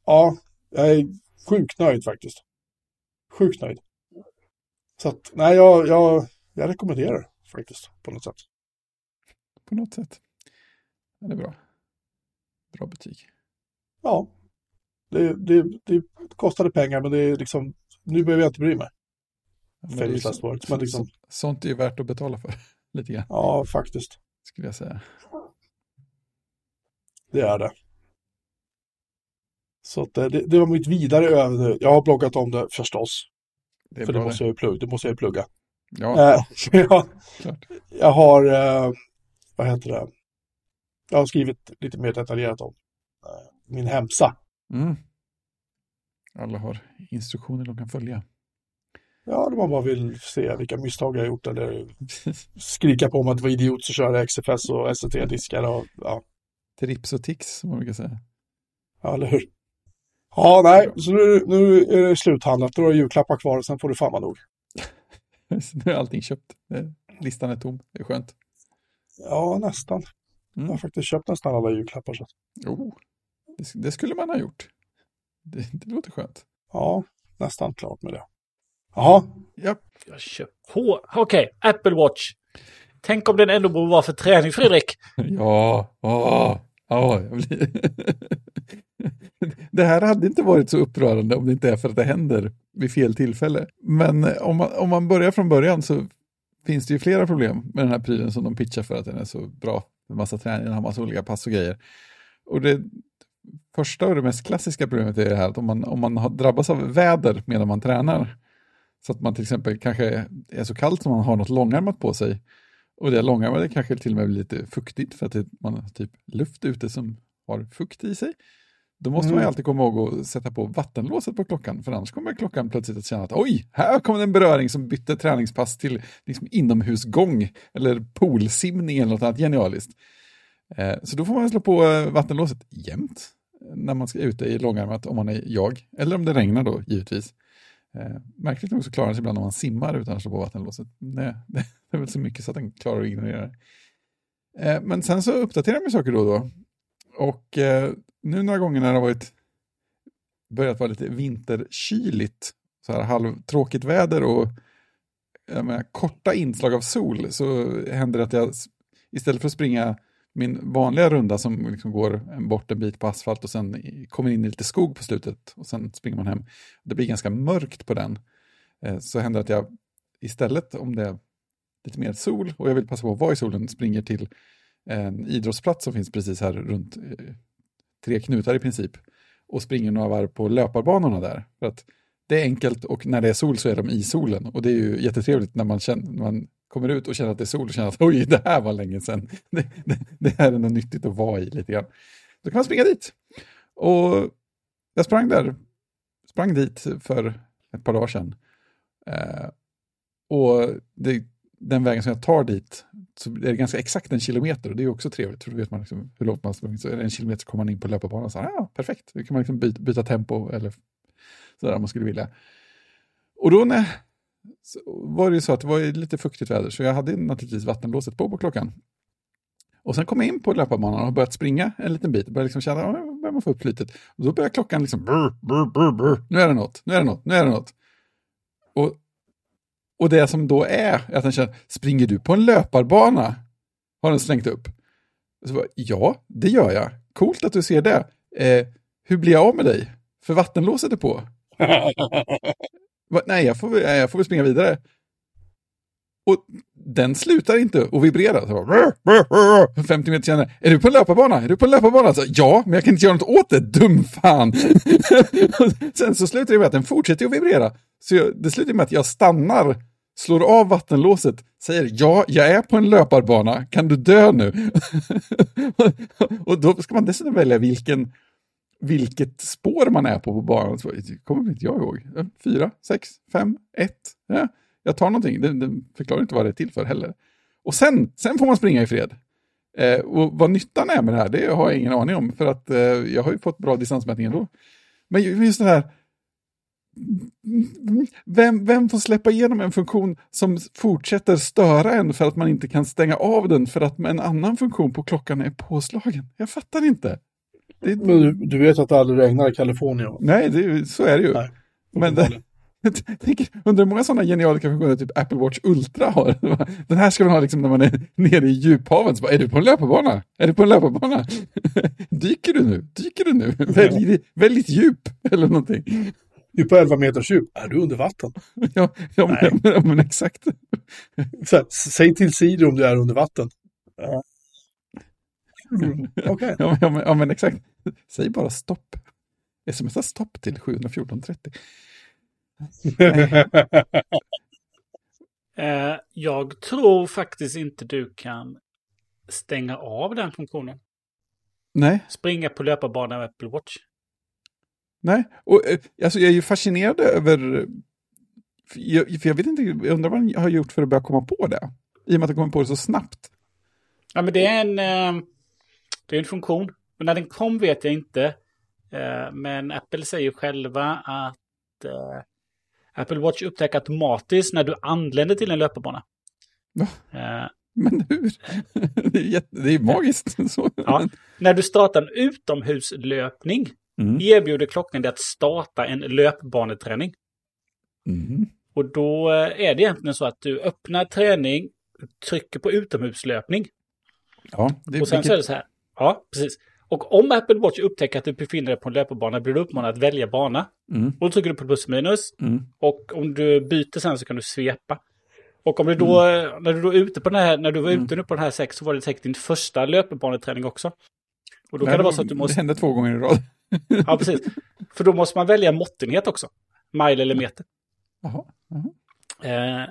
Ja, jag är sjukt nöjd faktiskt. Sjukt nöjd. Så att, nej, jag, jag, jag rekommenderar faktiskt på något sätt. På något sätt. Ja, det är bra. Bra betyg. Ja, det, det, det kostade pengar men det är liksom, nu behöver jag inte bry mig. Ja, men det är ju Famous last words, men liksom, så- Sånt är ju värt att betala för. Lite grann, ja faktiskt, skulle jag säga. det är det. Så att det, det, det var mitt vidare över Jag har bloggat om det förstås, Det för det måste jag plugga. Det måste jag plugga. Ja, Eh, jag, jag har, eh, vad heter det, jag har skrivit lite mer detaljerat om eh, min hemsa. Mm. Alla har instruktioner de kan följa. Ja, om man bara vill se vilka misstag jag har gjort eller skrika på mig att det var idiot så köra XFS och SCT-diskar och ja, Trips och tics, som man brukar säga. ja, eller hur? Ja, nej, så nu, nu är det sluthandlat. Då är det julklappar kvar och sen får du fan vara nog. Nu är allting köpt. Listan är tom. Det är skönt. Ja, nästan. Jag Mm. har faktiskt köpt nästan alla julklappar. Så. Jo, det, det skulle man ha gjort. Det, det låter skönt. Ja, nästan klart med det. Jaha, Ja, Jag köper... H- Okej, Apple Watch. Tänk om den ändå borde vara för träning, Fredrik. ja, ja, ja. Blir... det här hade inte varit så upprörande om det inte är för att det händer vid fel tillfälle. Men eh, om man, om man börjar från början så finns det ju flera problem med den här prylen som de pitchar för att den är så bra. Med massa träning, har massa olika pass och grejer. Och det första och det mest klassiska problemet är det här att om man, om man har drabbas av väder medan man tränar, så att man till exempel kanske är så kallt som man har något långärmat på sig, och det långärmade kanske till och med blir lite fuktigt för att det, man har typ luft ute som har fukt i sig. Då måste man ju Mm. alltid komma ihåg att sätta på vattenlåset på klockan, för annars kommer klockan plötsligt att känna att oj, här kom en beröring som bytte träningspass till liksom inomhusgång eller poolsimning eller något annat genialiskt. Eh, Så då får man slå på eh, vattenlåset jämt när man ska ute i långärmat om man är jag, eller om det regnar då givetvis. Eh, Märkligt nog så klarar den sig ibland om man simmar utan att slå på vattenlåset. Nej, det är väl så mycket så att den klarar att ignorera det. Eh, Men sen så uppdaterar man saker då och då. Och eh, nu några gånger när det har varit börjat vara lite vinterkyligt, så här halvtråkigt väder och jag menar, korta inslag av sol så händer det att jag istället för att springa min vanliga runda som liksom går bort en bit på asfalt och sen kommer in i lite skog på slutet och sen springer man hem. Det blir ganska mörkt på den. Eh, så händer att jag istället, om det är lite mer sol och jag vill passa på att vara i solen, springer till en idrottsplats som finns precis här runt eh, tre knutar i princip och springer några varv på löparbanorna där. För att det är enkelt och när det är sol så är de i solen och det är ju jättetrevligt när man, känner, när man kommer ut och känner att det är sol och känner att oj, det här var länge sedan. Det, det, det här är något nyttigt att vara i lite grann. Då kan man springa dit. Och jag sprang där, sprang dit för ett par dagar sedan. Eh, och det, den vägen som jag tar dit så är det ganska exakt en kilometer och det är också trevligt för då vet man liksom hur långt man har sprungit. Så är det en kilometer så kommer man in på löparbanan så här, ja, perfekt, då kan man liksom byta, byta tempo eller sådär om man skulle vilja. Och då när, var det ju så att det var lite fuktigt väder, så jag hade naturligtvis vattenlåset på på klockan. Och sen kom jag in på löparbanan och börjat springa en liten bit. Började liksom känna, börjar man få upp flytet. Och då börjar klockan liksom, brr, brr, brr, brr. nu är det något, nu är det något, nu är det något. Och, och det som då är, att den känner, springer du på en löparbana? Har den slängt upp. Så bara, ja, det gör jag. Coolt att du ser det. Eh, hur blir jag av med dig? För vattenlåset är på. Nej, jag får, väl- jag får väl springa vidare. Och den slutar inte att vibrera. Så bara, brr, brr." 50 meter senare, är du på en löparbana? Är du på en löparbana? Så, ja, men jag kan inte göra något åt det, dum fan. Sen så slutar det med att den fortsätter att vibrera. Så jag, det slutar med att jag stannar, slår av vattenlåset, säger ja, jag är på en löparbana, kan du dö nu? och då ska man dessutom välja vilken, vilket spår man är på på banan. Det kommer inte jag ihåg. Eh, fyra, sex, fem, ett. Ja, jag tar någonting. Det, det förklarar inte vad det är till för heller. Och sen, sen får man springa i fred. Eh, och vad nyttan är med det här, det har jag ingen aning om. För att eh, jag har ju fått bra distansmätning ändå. Men just det här, vem, vem får släppa igenom en funktion som fortsätter störa en för att man inte kan stänga av den för att en annan funktion på klockan är påslagen? Jag fattar inte. Det, Men du, vet att det aldrig regnar i Kalifornien? nej, det, så är det ju. Nej, Men det, jag tänker, undrar hur många sådana genialiska funktioner typ Apple Watch Ultra har. Den här ska man ha liksom när man är nere i djuphaven. Så bara, är du på en löparbana? Är du på en löparbana? Dyker du nu? Dyker du nu? Välj, väldigt djup eller någonting. Du är på 11 meters djup. Är du under vatten? Ja, ja, men, ja men exakt. Här, säg till Siri om du är under vatten. Ja. Mm, Okej. Ja, men- ja, men, exakt. Säg bara stopp. Smsa stopp till 71430. Eh, jag tror faktiskt inte du kan stänga av den funktionen. Nej, Springa på löparbana med Apple Watch. nej. Och, eh, alltså, jag är ju fascinerad över... För jag, för jag vet inte, jag undrar vad han har gjort för att börja komma på det. I och med att han kommer på det så snabbt. Ja, men det är en, eh, det är en funktion. Men när den kom vet jag inte. Eh, men Apple säger själva att eh, Apple Watch upptäcker automatiskt när du anländer till en löparbana. Eh, Men hur? Det är, jätte, det är magiskt. Så. ja. När du startar en utomhuslöpning Mm. erbjuder klockan dig att starta en löpbaneträning. Mm. Och då är det egentligen så att du öppnar träning, trycker på utomhuslöpning Ja, det, och sen så är det så här. Ja, precis. Och om Apple Watch upptäcker att du befinner dig på en löparbana blir du uppmanad att välja bana. Mm. Och då trycker du på plus minus. Mm. Och om du byter sen så kan du svepa. Och om du då, Mm. när du då är ute på den här, när du var ute nu på den här sex så var det säkert din första löpbaneträning också. Och då kan Nej, det vara så att du Det måste, hände två gånger i rad. ja precis. För då måste man välja måttenhet också. Mile eller meter. Jaha. jaha. Eh,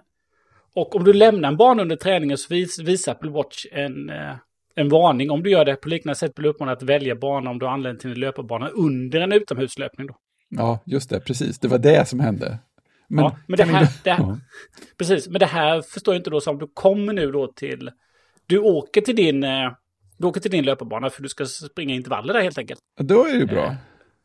och om du lämnar en bana under träningen så vis, visar Apple Watch en, eh, en varning. Om du gör det på liknande sätt blir du uppmanad att välja bana om du anländer till en löparbana under en utomhuslöpning. Då. Ja, just det, precis. Det var det som hände. Men, ja, men det här, det här, Ja. Precis, men det här förstår jag inte då som du kommer nu då till... Du åker till din, eh, du åker till din löparbana för du ska springa intervaller där helt enkelt. Då är det ju bra.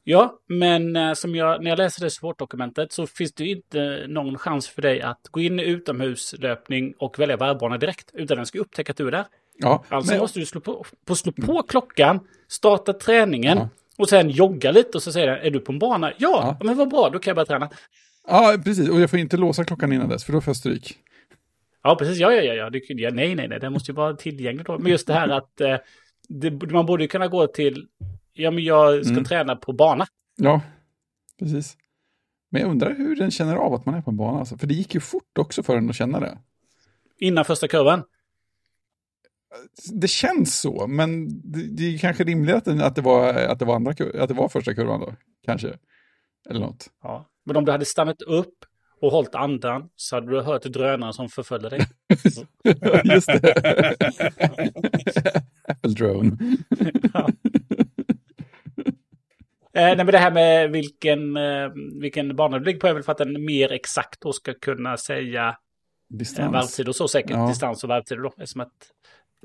Ja, men eh, som jag, när jag läser det supportdokumentet så finns det inte någon chans för dig att gå in i utomhuslöpning och välja varvbana direkt. Utan den ska upptäcka att du är där. Ja, Alltså men, måste du slå på, på, slå på klockan, starta träningen Ja. och sen jogga lite och så säger den, är du på en bana? Ja, Ja. men vad bra, då kan jag börja träna. ja, precis. Och jag får inte låsa klockan innan dess, för då får jag stryk. Ja, precis. Ja, ja, ja. ja. Det, ja nej, nej, nej. Det måste ju vara tillgängligt då. Men just det här att eh, det, man borde kunna gå till, ja men jag ska Mm. träna på bana. Ja, precis. Men jag undrar hur den känner av att man är på en bana. Alltså. För det gick ju fort också för den att känna det. Innan första kurvan. Det känns så, men det, det är kanske rimligt att, att, det var, att, det var andra, kur- att det var första kurvan då. Kanske. Eller något. Ja. Men om du hade stannat upp och hållit andan så hade du hört drönaren som förföljde dig. Just det. Apple Drone. Ja. Eh, nej, men det här med vilken, eh, vilken bana du ligger på är väl för att den mer exakt då ska kunna säga eh, Distans. varvtid och så säkert. Ja. Distans och varvtid då. Eftersom att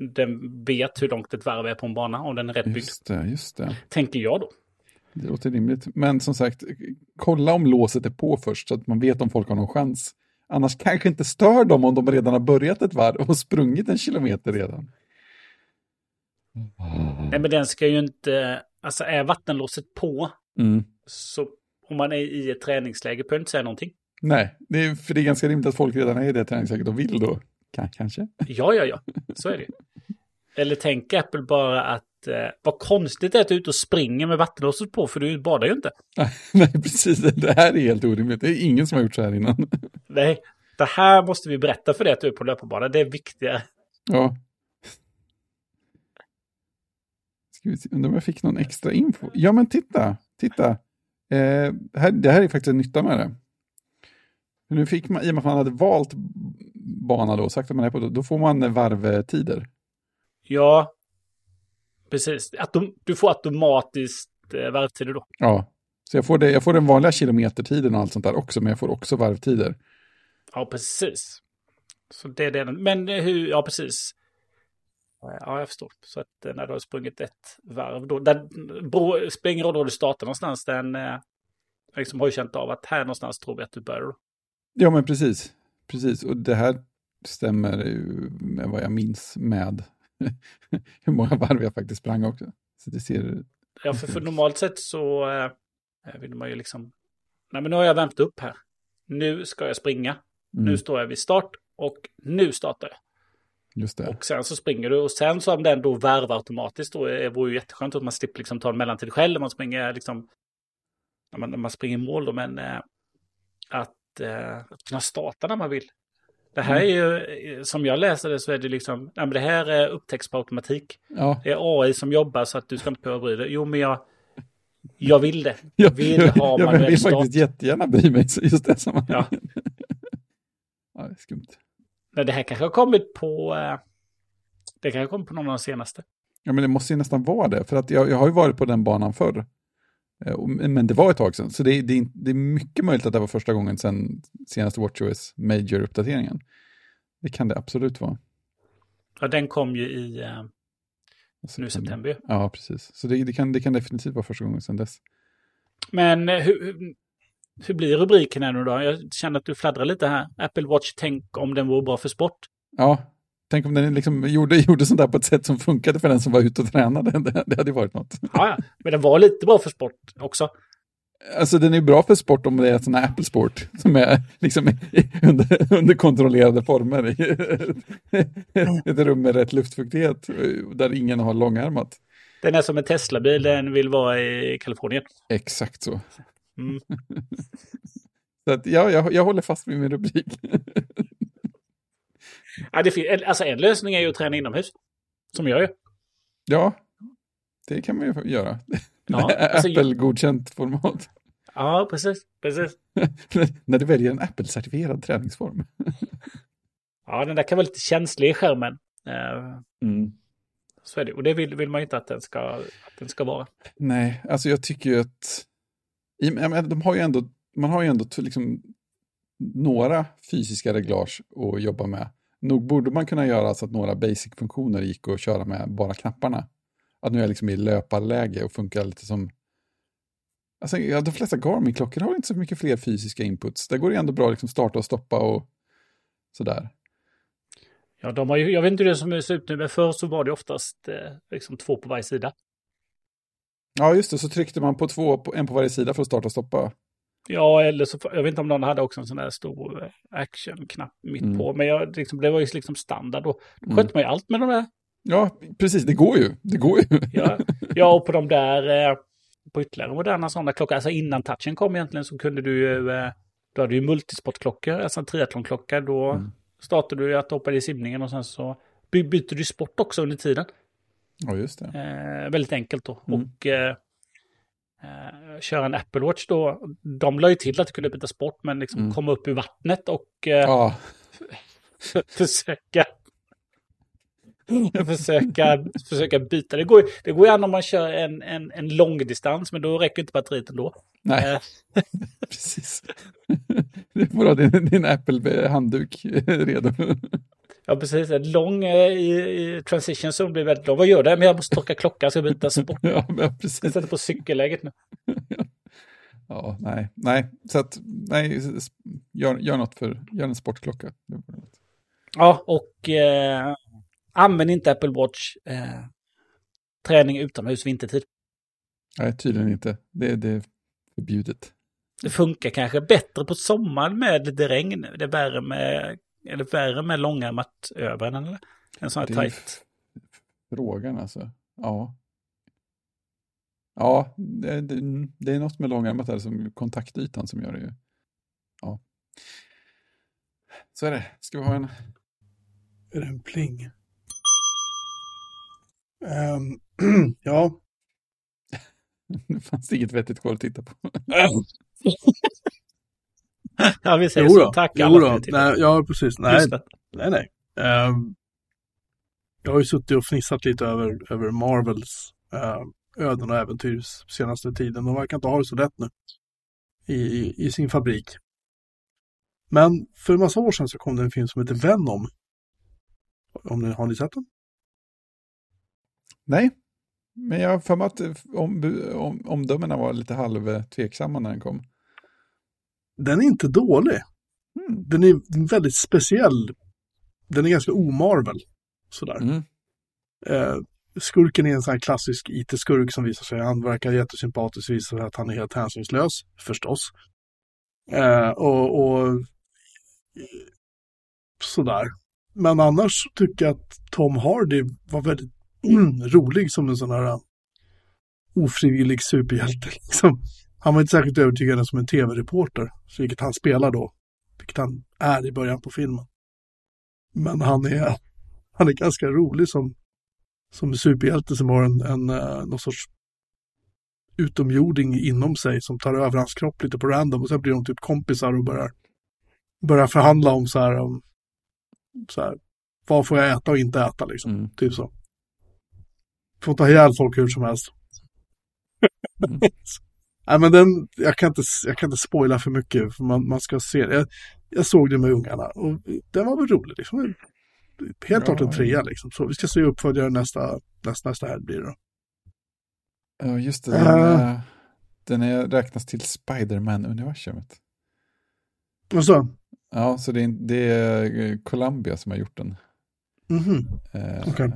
den vet hur långt ett varv är på en bana om den är rätt byggd. Just det, just det. Tänker jag då. Det låter rimligt. Men som sagt, kolla om låset är på först så att man vet om folk har någon chans Annars kanske inte stör dem om de redan har börjat ett varv och sprungit en kilometer redan. Nej, men den ska ju inte... Alltså är vattenlåset på Mm. så om man är i ett träningsläge behöver inte säga någonting. Nej, det är, för det är ganska rimligt att folk redan är i det träningsläget och vill då. Kan, kanske. Ja, ja, ja. Så är det. Eller tänk Apple bara att eh, vad konstigt det är att du är ute och springer med vattenlåset på för du badar ju inte. Nej, precis. Det här är helt orimligt. Det är ingen som har gjort så här innan. Nej, det här måste vi berätta för dig att du är på löparbana. Det är viktigare. Ja. Ska vi se, undrar om jag fick någon extra info? Ja, men titta, titta. Eh, här, det här är faktiskt en nytta med det. Nu fick man, i och med att man hade valt bana då, sagt att man är på, då får man varvtider. Ja, precis. Att du, får automatiskt eh, varvtider då. Ja, så jag får, det, jag får den vanliga kilometertiden och allt sånt där också, men jag får också varvtider. Ja, precis. Så det är det. Men hur, ja precis. Ja, jag förstår. Så att eh, när du har sprungit ett varv då, bro, spelar ingen roll var du startar någonstans, den eh, liksom har ju känt av att här någonstans tror vi att du börjar. Ja, men precis. Precis, och det här stämmer ju med vad jag minns med hur många varv jag faktiskt sprang också. Så det ser... Ja, för, för normalt sett så eh, vill man ju liksom, nej men nu har jag värmt upp här. Nu ska jag springa. Mm, Nu står jag vid start och nu startar jag. just det. Och sen så springer du och sen så om den då värvar automatiskt då är- vore ju jätteskönt att man slipper liksom ta en mellantid själv när man springer liksom när man, när man springer i mål då men eh, att, eh, att kunna starta när man vill. Det här är ju, eh, som jag läser det så är det liksom, nej men det här är upptäcks på automatik. Ja, Det är AI som jobbar så att du ska inte behöva bry dig. Jo men jag, jag vill det. jag vill ha jag manuell vill start. faktiskt jättegärna bry mig just det som Ja. ja, det är skumt. Men det här kanske har kommit på, eh, det kanske har kommit på någon av de senaste. Ja, men det måste ju nästan vara det, för att jag, jag har ju varit på den banan förr. Eh, Men det var ett tag sedan, så det, är- det, det är mycket möjligt att det var första gången sedan senaste WatchOS Major-uppdateringen. Det kan det absolut vara. Ja, den kom ju i eh, nu i september. Ja, precis. Så det, det, kan, det kan definitivt vara första gången sedan dess. Men eh, hur, hur, hur blir rubriken här nu då? Jag känner att du fladdrar lite här. Apple Watch, tänk om den vore bra för sport. Ja, tänk om den liksom gjorde, gjorde sånt där på ett sätt som funkade för den som var ute och tränade. Det, det hade varit något. Ja, ja. Men den var lite bra för sport också. Alltså den är bra för sport om det är sån här Apple Sport som är liksom under, under kontrollerade former i ett rum med rätt luftfuktighet där ingen har långärmat. Den är som en Tesla-bil, den vill vara i Kalifornien. Exakt så. Mm. så att, ja, jag, jag håller fast vid min rubrik. Ja, det fin- alltså en lösning är ju att träna inomhus. Som jag gör. ja, det kan man ju göra. Ja, alltså, Apple-godkänt format. ja precis. precis. När du väljer en Apple-certifierad träningsform. Ja, den där kan vara lite känslig i skärmen. Eh, Mm. Så är det. Och det vill, vill man inte att den ska, att den ska vara. Nej, alltså jag tycker ju att de har ju ändå, man har ju ändå liksom några fysiska reglage att jobba med. Nog borde man kunna göra så att några basic-funktioner gick att köra med bara knapparna. Att nu är jag liksom i löparläge och funkar lite som... Alltså, ja, de flesta Garmin-klockor har inte så mycket fler fysiska inputs. Där går det ändå bra att liksom starta och stoppa och sådär. Ja, de har ju, jag vet inte hur det som ser ut nu, men förr så var det oftast eh, liksom två på varje sida. Ja, just det, så tryckte man på två, en på varje sida för att starta och stoppa. Ja, eller så, jag vet inte om någon hade också en sån där stor eh, action-knapp mitt Mm. på, men jag, liksom, det var ju liksom standard då. Då Mm. skötte man ju allt med de där. Ja, precis, det går ju. Det går ju. Ja, ja och på de där, eh, på ytterligare moderna sådana klockor, alltså innan touchen kom egentligen så kunde du ju, eh, då hade du ju multisportklockor, alltså en triathlonklocka, då Mm. startade du att hoppa i simningen och sen så by- byter du sport också under tiden. Ja, just det. Eh, väldigt enkelt då. Mm. Och eh, eh, köra en Apple Watch då, de la ju till att du kunde byta sport, men liksom Mm. komma upp ur vattnet och eh, Ja, försöka försöka, försöka byta. Det går, det går ju an om man kör en, en, en långdistans, men då räcker inte batteriet ändå. nej, Eh, precis. Du får ha din, din Apple-handduk redo. Ja, precis. En lång eh, i, i transition zone blir väldigt lång. Vad gör det? Men jag måste torka klockan, så jag byta sport. Ja, men Jag precis. sätter på cykelläget nu. Ja, nej, nej, så att, nej, gör, gör något för, gör en sportklocka. Ja, och eh, använd inte Apple Watch. Eh, träning utomhus vintertid. Nej, tydligen inte. Det, det är förbjudet. Det funkar kanske bättre på sommaren med lite regn. Det är eller värre med långärmat över än eller? En sån här Det tajt. Frågan alltså. Ja. Ja, det, det, det är något med långärmat där som kontaktytan som gör det ju. Ja. Så är det. Ska vi ha en? Är det en pling? Ehm, ja. Det fanns inget vettigt kvar att titta på. Ja, vi säger Jo så. då. Tack Jo alla då. Nej, ja, precis. Nej, nej, nej. Ehm, jag har ju suttit och fnissat lite över, över Marvels uh, öden och äventyr senaste tiden. De verkar inte ha det så lätt nu i, i, i sin fabrik. Men för en massa år sedan så kom det en film som heter Venom. Om ni, har ni sett den? Nej, men jag har för mig att om, om, omdömena var lite halv tveksamma när den kom. Den är inte dålig. Mm. Den är väldigt speciell. Den är ganska omarvel. Sådär. Mm. Eh, skurken är en sån här klassisk IT-skurk som visar sig, han verkar jättesympatisk, visar sig att han är helt hänsynslös, förstås. Eh, och, och sådär. Men annars tycker jag att Tom Hardy var väldigt rolig som en sån här ofrivillig superhjälte. Liksom. Han var inte särskilt övertygande som en tv-reporter, vilket han spelar då, vilket han är i början på filmen. Men han är, han är ganska rolig som, som superhjälte som har en, en uh, någon sorts utomjording inom sig som tar över hans kropp lite på random och sen blir de typ kompisar och börjar, börjar förhandla om så här, om, så här vad får jag äta och inte äta liksom. Mm. Typ så. Får ta ihjäl folk hur som helst. Mm. Nej men den, jag kan inte, jag kan inte spoila för mycket för man, man ska se det. Jag, jag såg det med ungarna och den var väl rolig liksom. Helt klart en trea liksom. Så vi ska se uppföljare nästa, nästa, nästa helg blir det då. Ja, just det. Den, är- den är, räknas till Spiderman-universumet. Och så, Ja, så det är, det är eh, Columbia som har gjort den. mhm. Eh, Okej.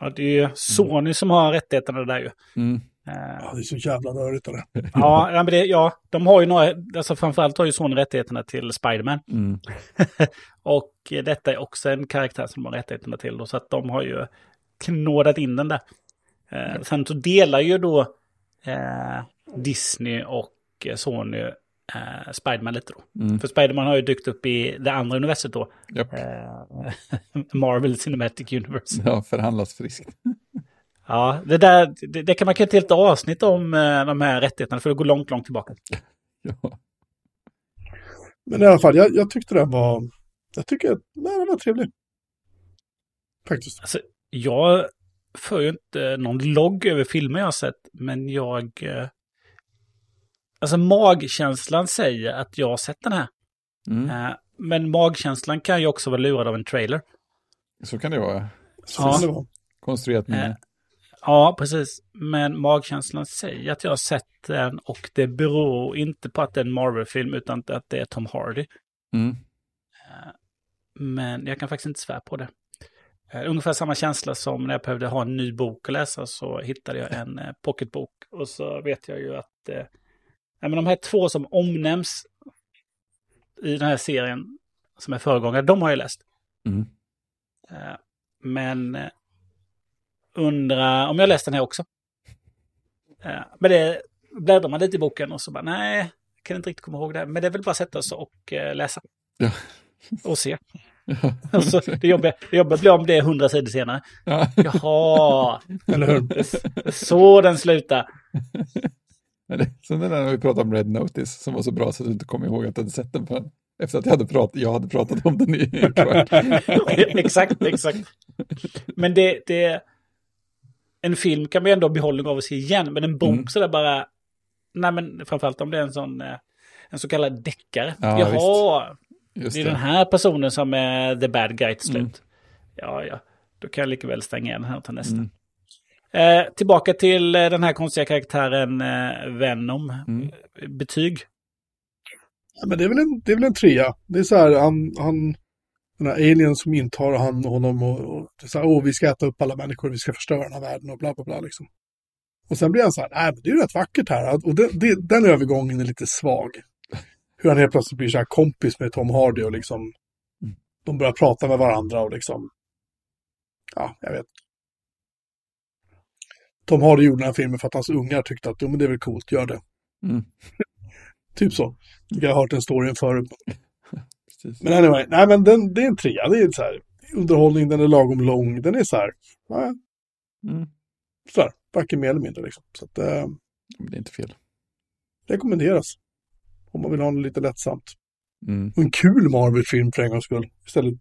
Ja, det är ju Sony som har rättigheterna där ju. mm, Ja, det är så jävla rörigt det där. ja, ja, men det, ja, de har ju några, alltså framförallt har ju Sony rättigheterna till Spiderman. mm, Och eh, detta är också en karaktär som de har rättigheterna till. Då, så att de har ju knådat in den där. Eh, sen så delar ju då eh, Disney och eh, Sony eh, Spiderman lite då. mm, För Spiderman har ju dykt upp i det andra universet då. japp. Eh, Marvel Cinematic Universe. Ja, förhandlas friskt. Ja, det där, det, det kan man kan ett helt avsnitt om eh, de här rättigheterna för det går långt, långt tillbaka. Ja. Men i alla fall, jag, jag tyckte den var, jag tycker att den var trevlig. Faktiskt. Alltså, jag för ju inte någon logg över filmer jag har sett, men jag... eh, Alltså magkänslan säger att jag har sett den här. Mm, Eh, Men magkänslan kan ju också vara lurad av en trailer. så kan det vara. Så Ja. kan det vara. Konstruerat minne. Eh, Ja, precis. Men magkänslan säger att jag har sett den och det beror inte på att det är en Marvel-film utan att det är Tom Hardy. Mm, Men jag kan faktiskt inte svära på det. Eh, Ungefär samma känsla som när jag behövde ha en ny bok att läsa så hittade jag en eh, pocketbok. Och så vet jag ju att eh, men de här två som omnämns i den här serien som är föregångare, de har jag läst. mm, Eh, men undra om jag läst den här också. Men det bläddrar man lite i boken och så bara nej, jag kan inte riktigt komma ihåg det. Men det är väl bara att sätta sig och eh, läsa. Ja. Och se. ja. Alltså, det jobbiga, det jobbiga blir om det är hundra sidor senare. ja. Jaha, Eller hur? så den slutar. Där när vi pratade om Red Notice som var så bra så att du inte kom ihåg att du hade sett den förrän efter att jag hade pratat, jag hade pratat om den i kvart. exakt, exakt. Men det, det... En film kan man ju ändå ha behållning av att se igen, men en bok Mm. så där bara... Nej, men framförallt om det är en sån... eh, En så kallad deckare. Ja, Jaha, Just det är det. den här personen som är the bad guy till slut. Mm. Ja, ja. Då kan jag lika väl stänga igen den här och ta nästa. Mm. Eh, tillbaka till eh, den här konstiga karaktären eh, Venom. Mm. Betyg? Ja, men det är väl en, det är väl en trea. Det är så här, han, han den här alien som intar han honom och, och så här, åh, vi ska äta upp alla människor, vi ska förstöra den här världen och bla bla bla liksom. Och sen blir han så här, nej men det är ju rätt vackert här. Och det, det, den övergången är lite svag. Hur han helt plötsligt blir så här kompis med Tom Hardy och liksom, Mm. de börjar prata med varandra och liksom, ja, jag vet. Tom Hardy gjorde den här filmen för att hans ungar tyckte att, jo men det är väl coolt, gör det. Mm. Typ så. Jag har hört den storyn förut. Precis. Men anyway, nej men den, det är en trea. Det är så här, underhållning, den är lagom lång. Den är så här, ja, Mm. så här varken mer eller mindre liksom. Så att, eh, det är inte fel. rekommenderas. Om man vill ha något lite lättsamt. Mm. Och en kul Marvel-film för en gångs skull. Istället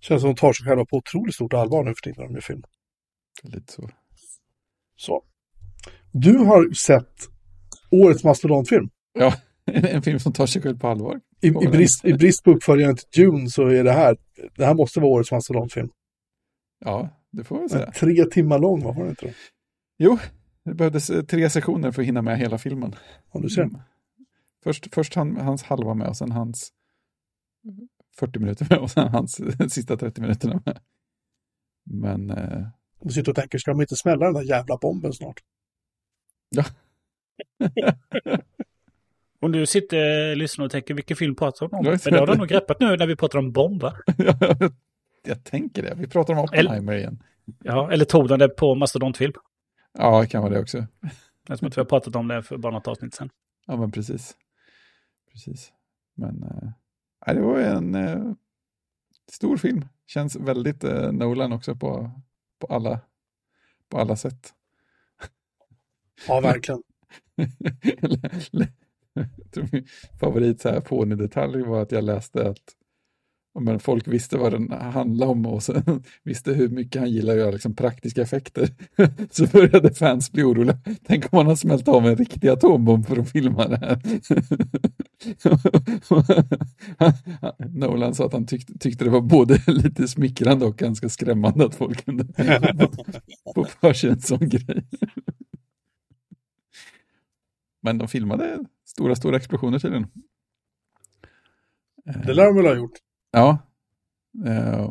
känns som de tar sig själva på otroligt stort allvar nu för tiden när de gör film. Lite så. Så. Du har sett årets mastodontfilm. Ja, en film som tar sig själv på allvar. I, i, brist, I brist på uppföljaren till Dune så är det här, det här måste vara årets mastodontfilm. Ja, det får vi säga. Tre timmar lång, vad var det inte det? Jo, det behövdes eh, tre sessioner för att hinna med hela filmen. Om du ser. Mm. Först, först han, hans halva med och sen hans 40 minuter med och sen hans sista 30 minuterna med. Men eh, Du sitter och tänker, ska de inte smälla den där jävla bomben snart? Och du sitter, lyssnar och tänker vilken film pratar de om? Jag Men det har de nog greppat nu när vi pratar om bomber. jag, jag tänker det. Vi pratar om Oppenheimer igen. Ja, eller tog de det på mastodontfilm? Ja, det kan vara det också. Jag tror inte vi har pratat om det för bara något avsnitt sen. Ja, men precis. Precis. Men nej, det var en eh, stor film. Känns väldigt eh, Nolan också på, på, alla, på alla sätt. Ja, verkligen. Min favorit så här fånig detalj var att jag läste att men folk visste vad den handlade om och sen visste hur mycket han gillar att göra liksom, praktiska effekter. Så började fans bli oroliga. Tänk om han har smält av en riktig atombomb för att filma det här. Nolan sa att han tyckte, tyckte det var både lite smickrande och ganska skrämmande att folk kunde få för sig en sån grej. Men de filmade stora, stora explosioner tydligen. Det lär de väl ha gjort. Ja. Eh,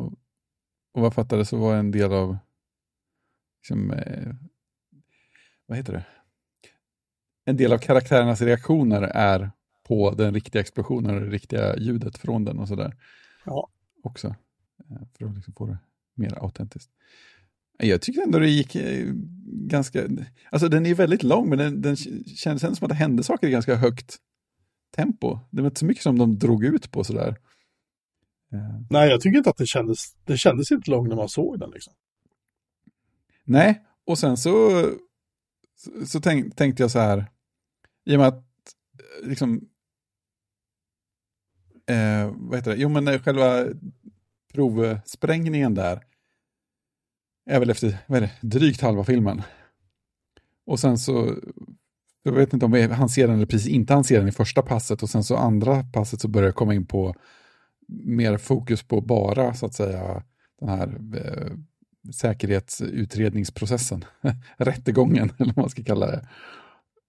och vad fattade så var en del av, liksom, eh, vad heter det? En del av karaktärernas reaktioner är på den riktiga explosionen och det riktiga ljudet från den och sådär. Ja. Också. Eh, för att liksom få det mer autentiskt. Jag tycker ändå det gick eh, ganska, alltså den är väldigt lång men den, den kändes ändå som att det hände saker i ganska högt tempo. Det var inte så mycket som de drog ut på sådär. Eh, Nej, jag tycker inte att det kändes, det kändes inte långt när man såg den liksom. Nej, och sen så, så, tänk, tänkte jag så här, i och med att eh, liksom, eh, vad heter det, jo men själva provsprängningen där är väl efter, vad är det, drygt halva filmen. Och sen så, jag vet inte om han ser den eller precis inte han ser den i första passet och sen så andra passet så börjar jag komma in på mer fokus på bara så att säga den här eh, säkerhetsutredningsprocessen, rättegången eller vad man ska kalla det.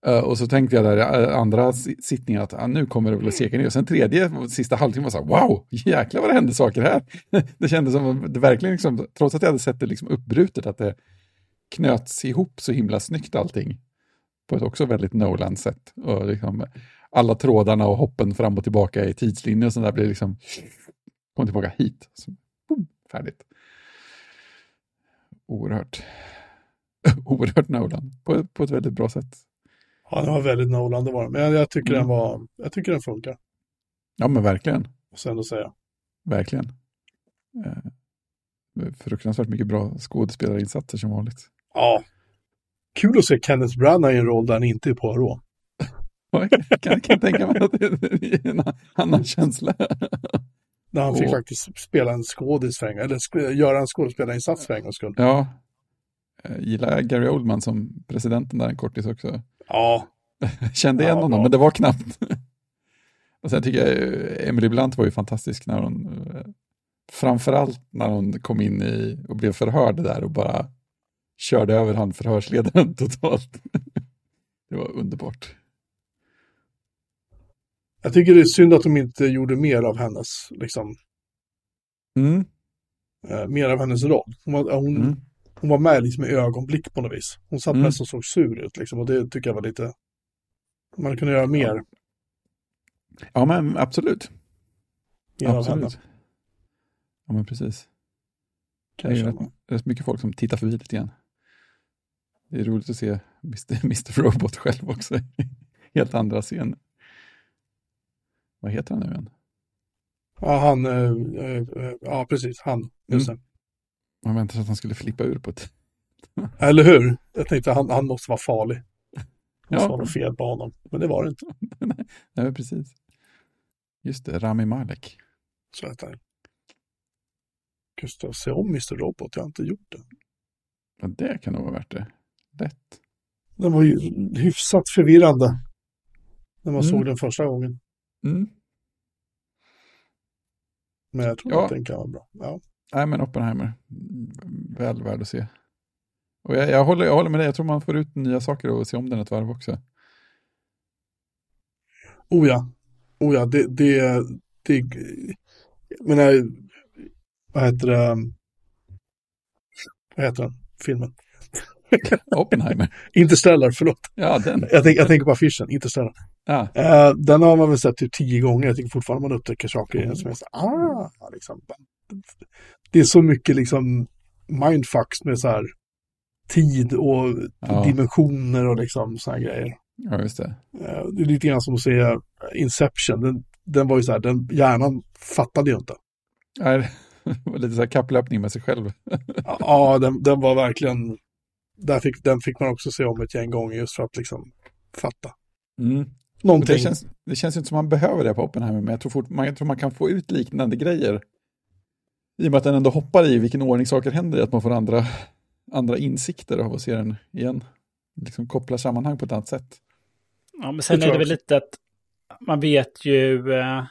Eh, och så tänkte jag där i andra sittningen att ah, nu kommer det väl att seka ner. Och sen tredje, sista halvtimmen var så här, wow, jäklar vad det hände saker här. det kändes som att det verkligen, liksom, trots att jag hade sett det liksom uppbrutet, att det knöts ihop så himla snyggt allting. På ett också väldigt Nolan-sätt. Och liksom, alla trådarna och hoppen fram och tillbaka i tidslinjen och sånt där blir liksom, kom tillbaka hit. Så, boom, färdigt. Oerhört. Oerhört Nolan, på, på ett väldigt bra sätt. Ja, den var väldigt Nolan, det var den. Men jag, tycker Mm. den var, jag tycker den funkar. Ja, men verkligen. Jag ändå säga. Verkligen. Eh, fruktansvärt mycket bra skådespelarinsatser som vanligt. Ja. Kul att se Kenneth Branagh i en roll där han inte är Poirot. Jag kan, kan tänka mig att det är en annan känsla. När han fick faktiskt spela en skådis för en gång, eller sk- göra en skådespelarinsats för en gångs skull. Ja, jag gillar Gary Oldman som presidenten där en kortis också. Ja, Kände igen Ja, honom, bra. men det var knappt. Och sen tycker jag Emily Blunt var ju fantastisk när hon, eh, framförallt när hon kom in i och blev förhörd där och bara körde över han förhörsledaren totalt. Det var underbart. Jag tycker det är synd att de inte gjorde mer av hennes, liksom, Mm. eh, mer av hennes roll. Hon hon, Mm. Hon var med liksom i ögonblick på något vis. Hon satt Mm. mest och såg sur ut liksom och det tycker jag var lite, man kunde göra mer, Ja, men absolut. mer av henne. absolut. Ja, men precis. Det kan är rätt, rätt mycket folk som tittar förbi lite grann. Det är roligt att se Mr. Mr. Robot själv också. Helt andra scener. Vad heter han nu igen? Ja, han, eh, eh, ja precis, han, just Mm. Man väntade sig att han skulle flippa ur på ett... Eller hur? Jag tänkte han, han måste vara farlig. Det måste Ja. vara något fel på honom, men det var det inte. Nej, precis. Just det, Rami Malek. Så att han... Gustav, se om Mr. Robot, jag har inte gjort det. Ja, det kan nog vara värt det. Lätt. Den var ju hyfsat förvirrande. När man Mm. såg den första gången. Mm. Men jag tror Ja. att den kan vara bra. Ja. Nej, men Oppenheimer. Väl värd att se. Och jag, jag, håller, jag håller med dig, jag tror man får ut nya saker och se om den ett varv också. Oh ja. Oh ja, det, det, det, jag menar, vad heter det, vad heter den, filmen? Oppenheimer. Interstellar, förlåt. Ja, den. Jag, tänk, jag tänker på affischen, Interstellar. Ja, Eh, den har man väl sett typ tio gånger. Jag tycker fortfarande man upptäcker saker den som är så, ah, liksom. Det är så mycket liksom mindfucks med så här tid och Ja. dimensioner och liksom sådana grejer. ja, just det. Eh, det är lite grann som att se Inception. Den, den var ju så här, den hjärnan fattade ju inte. Nej, det var lite så här kapplöpning med sig själv. Ja, den, den var verkligen, där fick, den fick man också se om ett gäng gånger just för att liksom fatta. Mm. Någonting. Det känns, det känns inte som man behöver det på Oppenheimer, men jag tror, fort, man, jag tror man kan få ut liknande grejer. I och med att den ändå hoppar i vilken ordning saker händer i, att man får andra, andra insikter av att se den igen. Liksom kopplar sammanhang på ett annat sätt. Ja, men sen Det är det väl lite att man vet ju... Eh,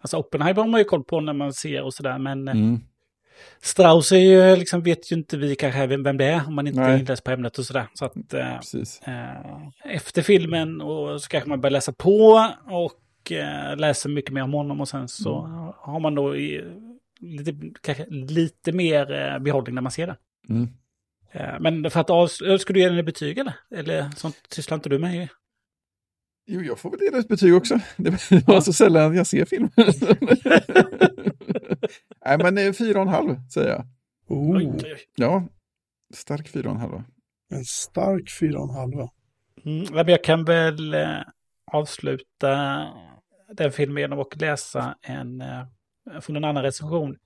alltså Oppenheimer har man ju koll på när man ser och sådär, men eh, Mm. Strauss är ju, liksom, vet ju inte vi kanske vem, vem det är om man inte är inläst på ämnet och sådär. Så att eh, Precis. eh, efter filmen och så kanske man börjar läsa på och eh, läser mycket mer om honom och sen så har man då i, lite, kanske lite mer eh, behållning när man ser det. Mm. Eh, men för att avsluta, ska du ge den ett betyg eller? Eller sånt sysslar inte du med? Jo, jag får väl ge det ett betyg också. Det var så sällan jag ser film. Nej, men eh, fyra och en halv säger jag. Oh, Oj, oj, oj. Ja, stark fyra och en halv. en stark fyra och en halva. Mm, jag kan väl eh, avsluta den filmen genom att läsa en eh, från en annan recension.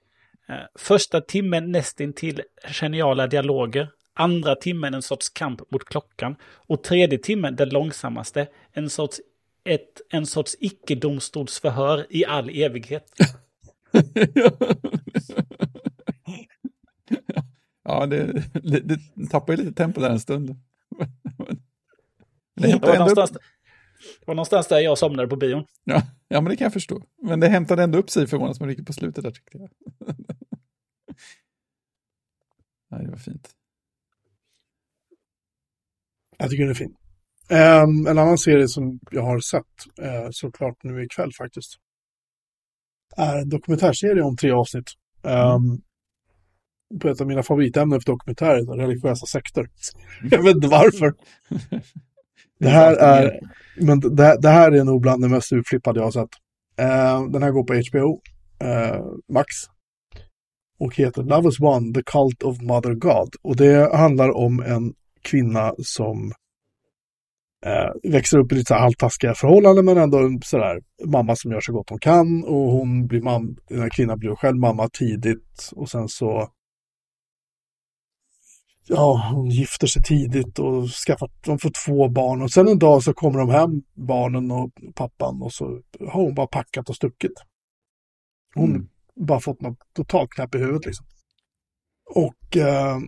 Eh, första timmen nästintill geniala dialoger. Andra timmen en sorts kamp mot klockan. Och tredje timmen den långsammaste. En sorts, ett, en sorts icke-domstolsförhör i all evighet. ja, det, det, det tappar ju lite tempo där en stund. Det hämtar ändå det var någonstans där jag somnade på bion. ja, ja, men det kan jag förstå. Men det hämtade ändå upp sig förvånansvärt mycket på slutet där tyckte jag. Nej, det var fint. Jag tycker den är fin. Ehm, en annan serie som jag har sett, uh, såklart nu ikväll faktiskt, är en dokumentärserie om tre avsnitt. Um, På ett av mina favoritämnen för dokumentärer, religiösa sekter. jag vet inte varför. Det här är, men det, det här är nog bland det mest utflippade jag har sett. Eh, den här går på HBO eh, Max. Och heter Love is One, The Cult of Mother God. Och det handlar om en kvinna som eh, växer upp i lite så här halvtaskiga förhållanden men ändå en sådär mamma som gör så gott hon kan. Och hon blir mam den här kvinnan blir själv mamma tidigt och sen så ja, hon gifter sig tidigt och skaffar, de får två barn och sen en dag så kommer de hem, barnen och pappan och så har hon bara packat och stuckit. Hon Mm. bara fått något totalt knäpp i huvudet liksom. Och eh,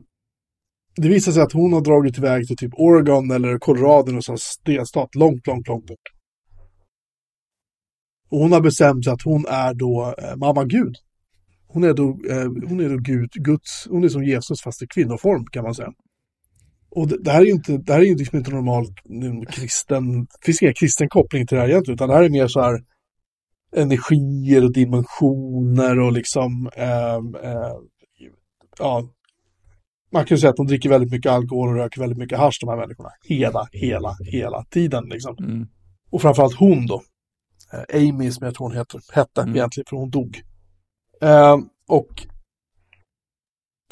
det visar sig att hon har dragit iväg till typ Oregon eller Colorado, och sån delstat långt, långt, långt bort. Och hon har bestämt sig att hon är då eh, mamma Gud. Hon är då, eh, hon är då Gud, Guds, hon är som Jesus fast i kvinnoform kan man säga. Och det, det här är ju inte, det här är ju liksom inte normalt kristen, det finns ingen kristen koppling till det här egentligen, utan det här är mer så här energier och dimensioner och liksom, eh, eh, ja, man kan ju säga att de dricker väldigt mycket alkohol och röker väldigt mycket hasch de här människorna. Hela, hela, hela tiden liksom. Mm. Och framförallt hon då. Eh, Amy som jag tror hon heter, hette Mm. egentligen, för hon dog. Eh, och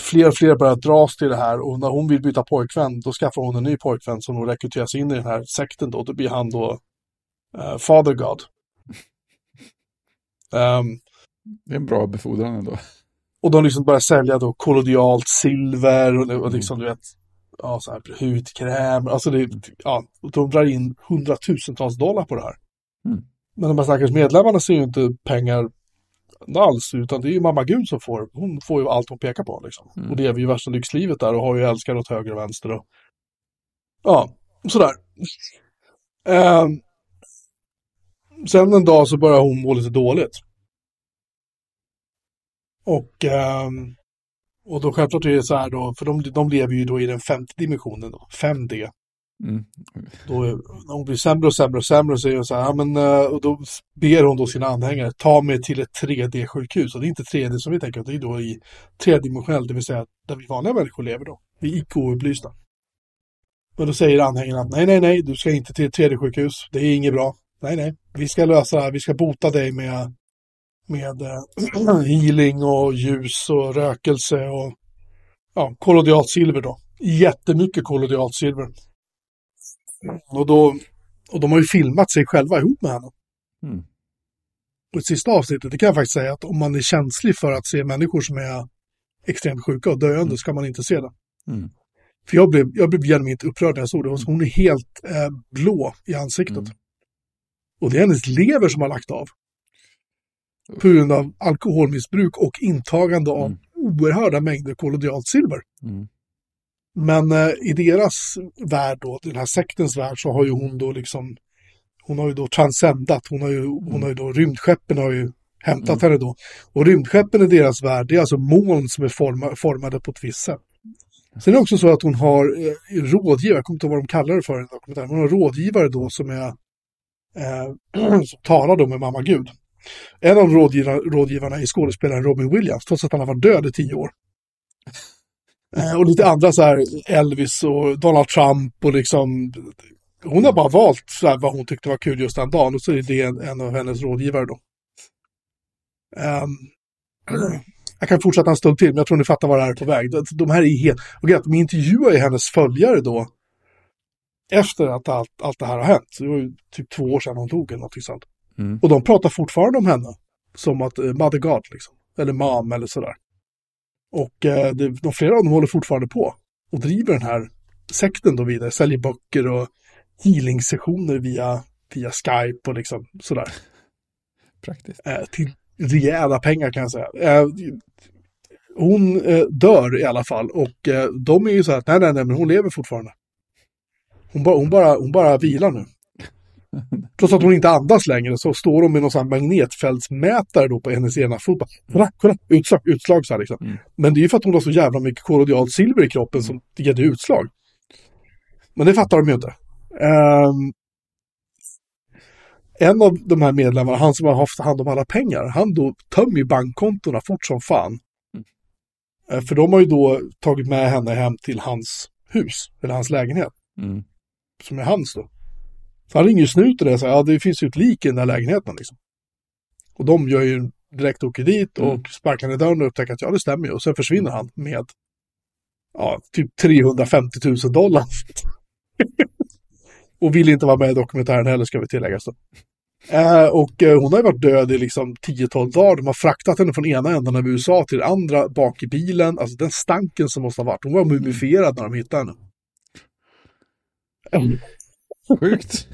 fler och fler börjar dras till det här och när hon vill byta pojkvän då skaffar hon en ny pojkvän som hon rekryteras in i den här sekten då. Då blir han då eh, Father God. Ehm, Det är en bra befordran ändå. och de liksom börjar sälja då kollodialt silver och, och liksom du vet, ja så här hudkräm, alltså det, ja, de drar in hundratusentals dollar på det här. Mm. Men de här stackars medlemmarna ser ju inte pengar alls, utan det är ju mamma Gud som får, hon får ju allt hon pekar på liksom. Mm. Och lever ju värsta lyxlivet där och har ju älskare åt höger och vänster och ja, sådär. Ehm, sen en dag så börjar hon må lite dåligt. Och, ehm, och då självklart är det så här då, för de, de lever ju då i den femte dimensionen då, 5D. Mm. Då, är- när hon blir sämre och sämre och sämre så är hon så här, ja, men, eh, och då ber hon då sina anhängare, ta mig till ett 3D-sjukhus. Och det är inte 3D som vi tänker, det är då i tredimensionellt, det vill säga där vi vanliga människor lever då. Vi är icke-upplysta. Men då säger anhängarna att nej, nej, nej, du ska inte till ett 3D-sjukhus, det är inget bra. Nej, nej, vi ska lösa det här, vi ska bota dig med, med eh, healing och ljus och rökelse och ja, kollodialt silver då. Jättemycket kollodialt silver. Och, då, och de har ju filmat sig själva ihop med henne. Mm. Och det sista avsnittet, det kan jag faktiskt säga att om man är känslig för att se människor som är extremt sjuka och döende ska man inte se det. Mm. För jag blev, jag blev genuint upprörd när jag såg det. Och Hon är helt eh, blå i ansiktet. Mm. Och det är hennes lever som har lagt av. På grund av alkoholmissbruk och intagande av Mm. oerhörda mängder kollodialt silver. Mm. Men eh, i deras värld då, den här sektens värld, så har ju hon då liksom, hon har ju då transcendat, hon har ju, hon har ju då, rymdskeppen har ju hämtat henne då. Och rymdskeppen i deras värld, det är alltså moln som är forma, formade på ett visst sätt. Sen är det också så att hon har eh, rådgivare, jag kommer inte ihåg vad de kallar det för i den dokumentären, men hon har rådgivare då som är, eh, som talar då med mamma Gud. En av rådgivarna, rådgivarna är skådespelaren Robin Williams, trots att han har varit död i tio år. Eh, och lite andra så här, Elvis och Donald Trump och liksom, hon har bara valt så här, vad hon tyckte var kul just den dagen och så är det en, en av hennes rådgivare då. Ehm, jag kan fortsätta en stund till, men jag tror ni fattar vad det här är på väg. De, de här är helt, och grejen att de intervjuar ju hennes följare då, efter att allt, allt det här har hänt. Det var ju typ två år sedan hon tog eller något sånt. Mm. Och de pratar fortfarande om henne. Som att eh, Mother God, liksom. Eller Mam eller sådär. Och eh, det, de flera av dem håller fortfarande på. Och driver den här sekten då vidare. Säljer böcker och healing-sessioner via, via Skype och liksom sådär. Praktiskt. Eh, till rejäla pengar kan jag säga. Eh, hon eh, dör i alla fall. Och eh, de är ju så här att nej, nej, nej, men hon lever fortfarande. Hon bara, hon bara, hon bara vilar nu. Trots att hon inte andas längre så står hon med någon sån magnetfältsmätare då på hennes ena fot. Kolla, kolla, utslag, utslag så här liksom. Mm. Men det är ju för att hon har så jävla mycket kollodialt silver i kroppen som ger det utslag. Men det fattar de ju inte. Ehm, en av de här medlemmarna, han som har haft hand om alla pengar, han då tömmer ju bankkontona fort som fan. Eh, För de har ju då tagit med henne hem till hans hus, eller hans lägenhet, Mm. som är hans då. Så han ringer snuten och säger, ja det finns ju ett lik i den där lägenheten liksom. Och de gör ju direkt åker dit och Mm. sparkar ner dörren och upptäcker att ja det stämmer ju. Och sen försvinner han med ja, typ 350 000 dollar. och vill inte vara med i dokumentären heller ska vi tillägga. Så. Eh, och eh, hon har ju varit död i liksom 10-12 dagar. De har fraktat henne från ena änden av USA till andra bak i bilen. Alltså den stanken som måste ha varit. Hon var mumifierad när de hittade henne. Sjukt.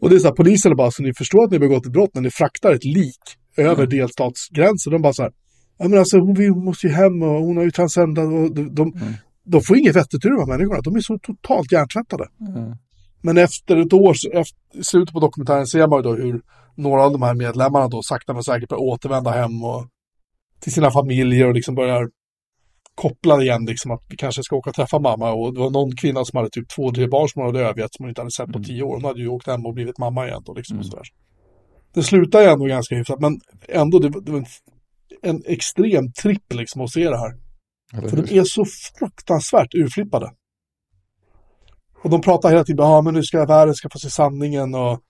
Och det är så här, polisen bara, så ni förstår att ni har begått ett brott när ni fraktar ett lik över Mm. delstatsgränsen. De bara så här, ja men alltså hon, hon måste ju hem och hon har ju transcendat och de, de, Mm. de får inget vettigt ur de här människorna. De är så totalt hjärntvättade. Ja. Men efter ett år, efter, i slutet på dokumentären ser man ju då hur några av de här medlemmarna då sakta men säkert börjar återvända hem och till sina familjer och liksom börjar kopplade igen liksom att vi kanske ska åka och träffa mamma och det var någon kvinna som hade typ två, tre barn som hon hade övergett som hon inte hade sett på Mm. tio år. Hon hade ju åkt hem och blivit mamma igen då liksom och Mm. sådär. Det slutade ju ändå ganska hyfsat men ändå det, var- det var en, en extrem tripp liksom att se det här. För de är så fruktansvärt urflippade. Och de pratar hela tiden, ja men nu ska världen ska få se sanningen och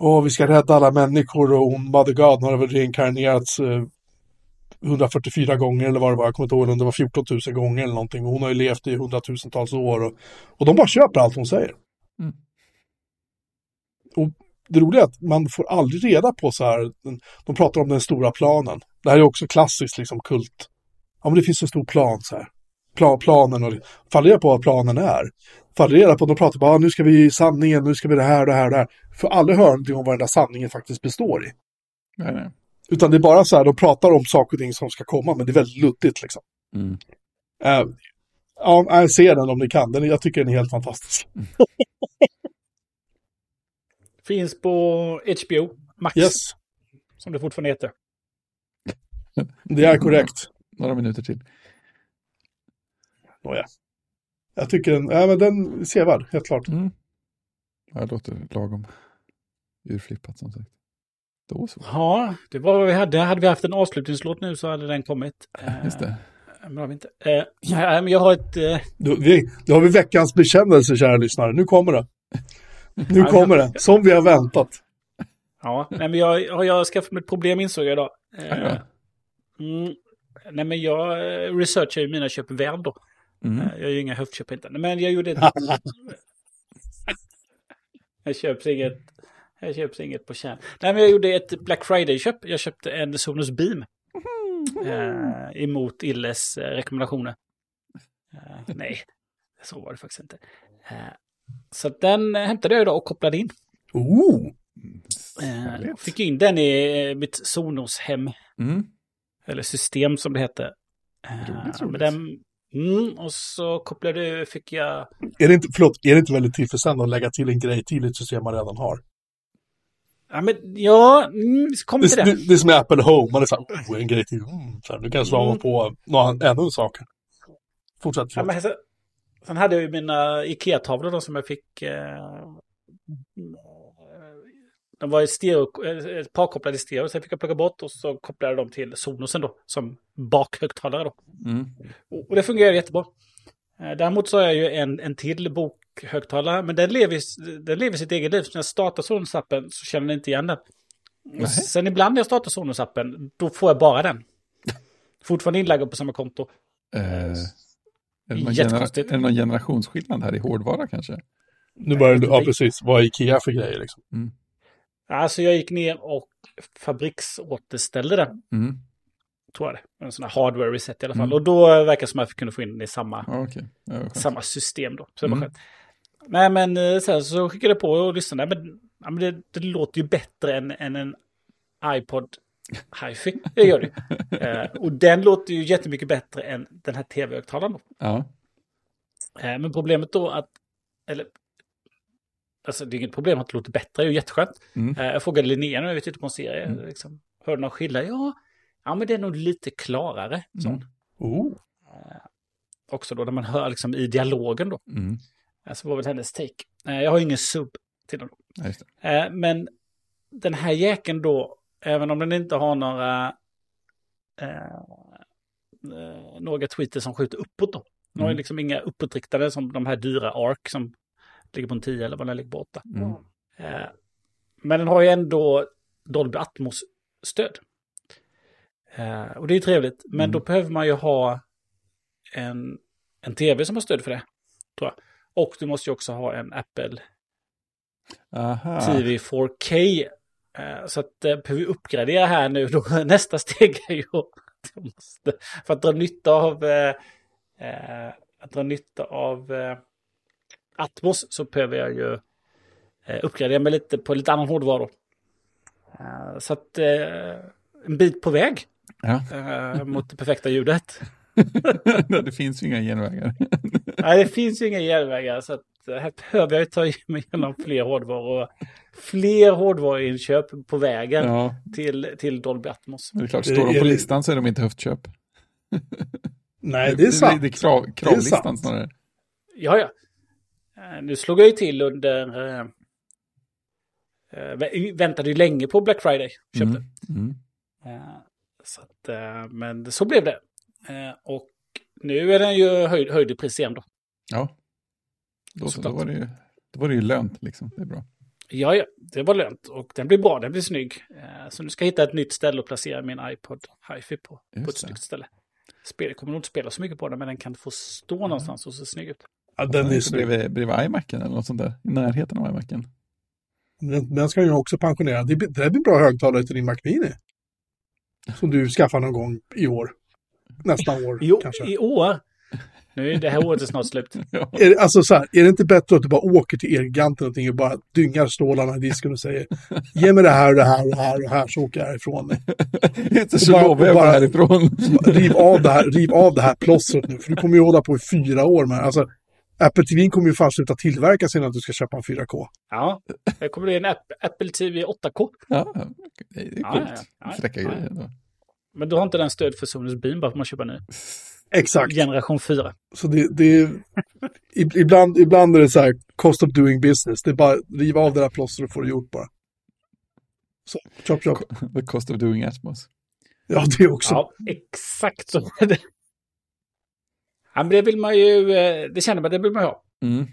Åh, vi ska rädda alla människor och hon, Mother God, har väl reinkarnerats eh, 144 gånger eller vad det var, jag kommer inte ihåg om det var 14 000 gånger eller någonting. Hon har ju levt i hundratusentals år och, och de bara köper allt hon säger. Mm. Och det roliga är att man får aldrig reda på så här, de pratar om den stora planen. Det här är också klassiskt liksom kult. Ja men det finns en stor plan så här. Plan, planen och fall reda på vad planen är. Fall reda på, de pratar bara, ah, nu ska vi sanningen, nu ska vi det här, det här, det här. Får aldrig höra någonting om vad den där sanningen faktiskt består i. Nej, nej. Utan det är bara så här, de pratar om saker och ting som ska komma, men det är väldigt luddigt liksom. Mm. Uh, ja, jag ser den om ni kan. Den, jag tycker den är helt fantastisk. Finns på HBO Max, Yes, som det fortfarande heter. det är korrekt. Några minuter till. Nåja. Jag tycker den, ja, men den är sevärd, helt klart. Mm. Ja, det låter lagom urflippat som sagt. Då så. Ja, det var vad vi hade. Hade vi haft en avslutningslåt nu så hade den kommit. Eh, Just det. Men det har vi inte. Eh, ja, men jag har ett... Eh, Då, vi, då har vi veckans bekännelse, kära lyssnare. Nu kommer det. Nu kommer det, som vi har väntat. ja, nej, men jag har jag skaffat mig ett problem insåg jag idag. Eh, mm, nej, men jag eh, researchar ju mina köp väl då. Mm. Eh, Jag gör ju inga höftköp inte. Men jag gjorde ett... jag köper inget... Jag köper inget på kärn. Nej, men jag gjorde ett Black Friday-köp. Jag köpte en Sonos Beam. Eh, emot Illes eh, rekommendationer. Eh, nej, så var det faktiskt inte. Eh, så den hämtade jag idag och kopplade in. Oh, Eh, fick in den i eh, mitt Sonos-hem. Mm. Eller system som det heter. Eh, Roligt, men roligt. Den, mm, och så kopplade, fick jag... är det inte, förlåt, är det inte väldigt tillfredsställande att lägga till en grej till ett system man redan har? Ja, men ja, mm, kommer till Det, det. det, det är som med Apple Home, man är så här, oh, en grej till, mm, så här, nu kan jag slå Mm. på någon, ännu en sak. Fortsätt, Ja, men, så, sen hade jag ju mina Ikea-tavlor då som jag fick... Eh, de var i stereo, eh, ett par kopplade i stereo, sen fick jag plocka bort och så kopplade jag dem till Sonosen då, som bakhögtalare då. Mm. Och och det fungerar jättebra. Eh, Däremot så har jag ju en, en till bokhögtalare, men den lever, i- den lever sitt eget liv. Så när jag startar Sonos-appen så känner den inte igen den. Nej. Sen ibland när jag startar Sonos-appen, då får jag bara den. Fortfarande inlaggad på samma konto. Eh, är, det någon genera- Jättekonstigt. är det någon generationsskillnad här i hårdvara kanske? Nu börjar du, ja precis, vad är Ikea för grejer liksom? Alltså jag gick ner och fabriksåterställde den, Mm. Tror jag det. En sån här hardware reset i alla fall. Mm. Och då verkar det som att jag kunde få in den i samma, vad skönt. samma system då. Så det var Mm. skönt. Nej men eh, sen så skickade jag på och lyssnade. Men, ja, men det, det låter ju bättre än, än en iPod Hi-Fi. Det gör det eh, Och den låter ju jättemycket bättre än den här tv-högtalaren. Ja. Eh, men problemet då att, eller, alltså det är inget problem att det låter bättre, det är ju jätteskönt. Mm. Eh, jag frågade Linnea när vi tittade på en serie, Mm. liksom, hörde någon skillnad? Ja, ja, men det är nog lite klarare. sa hon. Mm. Oh. Också då när man hör liksom i dialogen då. Mm. Eh, Så var väl hennes take. Eh, jag har ingen sub till den. Ja. Eh, men den här jäkeln då, även om den inte har några eh, eh, några tweeter som skjuter uppåt då. Den har Mm. liksom inga uppåtriktade som de här dyra ARC som ligger på en 10 eller vad den ligger på 8. Mm. Eh, men den har ju ändå Dolby Atmos-stöd. Eh, och det är ju trevligt, men Mm. då behöver man ju ha en, en tv som har stöd för det. Tror jag. Och du måste ju också ha en Apple Aha. TV 4K. Eh, Så att eh, behöver vi uppgradera här nu då. Nästa steg är ju att måste, för att dra nytta av eh, eh, att dra nytta av eh, Atmos så behöver jag ju uppgradera mig lite på lite annan hårdvara. så att en bit på väg Ja. eh, mot det perfekta ljudet. det finns ju inga genvägar. Nej, det finns ju inga järnvägar så att eh, här behöver jag ju ta mig igenom fler hårdvaror. Fler hårdvaruinköp på vägen ja, till, till Dolby Atmos. det är klart, står de på listan så är de inte höftköp. Nej, det är sant. Det är krav, kravlistan sant. snarare. Ja, ja. Eh, Nu slog jag ju till under... vä- väntade ju länge på Black Friday. Köpte. Mm. Mm. Så att, eh, men så blev det. Eh, och nu är den ju höjd, höjd i pris igen då. Ja. Då, så, då, var det ju, då var det ju lönt liksom. Det är bra. Ja, ja, det var lönt och den blir bra, den blir snygg. Eh, så nu ska jag hitta ett nytt ställe att placera min iPod Hi-Fi på. på ett Just snyggt ställe. Spel, kommer nog inte spela så mycket på den, men den kan få stå någonstans och se snygg ut. Ja, den är snygg. bredvid, bredvid iMacen eller något sånt där. I närheten av iMacen. Den, den ska ju också pensionera. Det, blir- det här blir bra högtalare till din Mac Mini. Som du skaffar någon gång i år. Nästa år Jo, kanske. i år. Nu är det här året är snart slut. Ja. Är det, alltså så här, är det inte bättre att du bara åker till Elgiganten och, och bara dyngar stålarna i disken och säger ge mig det här och det här och det här och här så åker jag härifrån. Inte så bara- lovar jag bara- bara härifrån. Riv av det här, riv av det här plåstret nu, för du kommer ju hålla på i fyra år med alltså, Apple TV kommer ju fan sluta tillverkas innan du ska köpa en 4K. Ja, det kommer bli en App- Apple TV 8K. Ja, det är Ja, coolt. ja, ja. Fräcka Ja, ja. grejer. ändå. Men du har inte den stöd för Sonys Beam bara för att man köper nu. Exakt. Generation 4. Så det, det är, ib- ibland, ibland är det så här, cost of doing business. Det är bara riva av det där plåstret och få det gjort bara. Så, chop chop. The cost of doing Atmos. Ja, det också. Ja, exakt så är det. Ja, men det vill man ju, eh, det känner man, det vill man ju ha. Mm.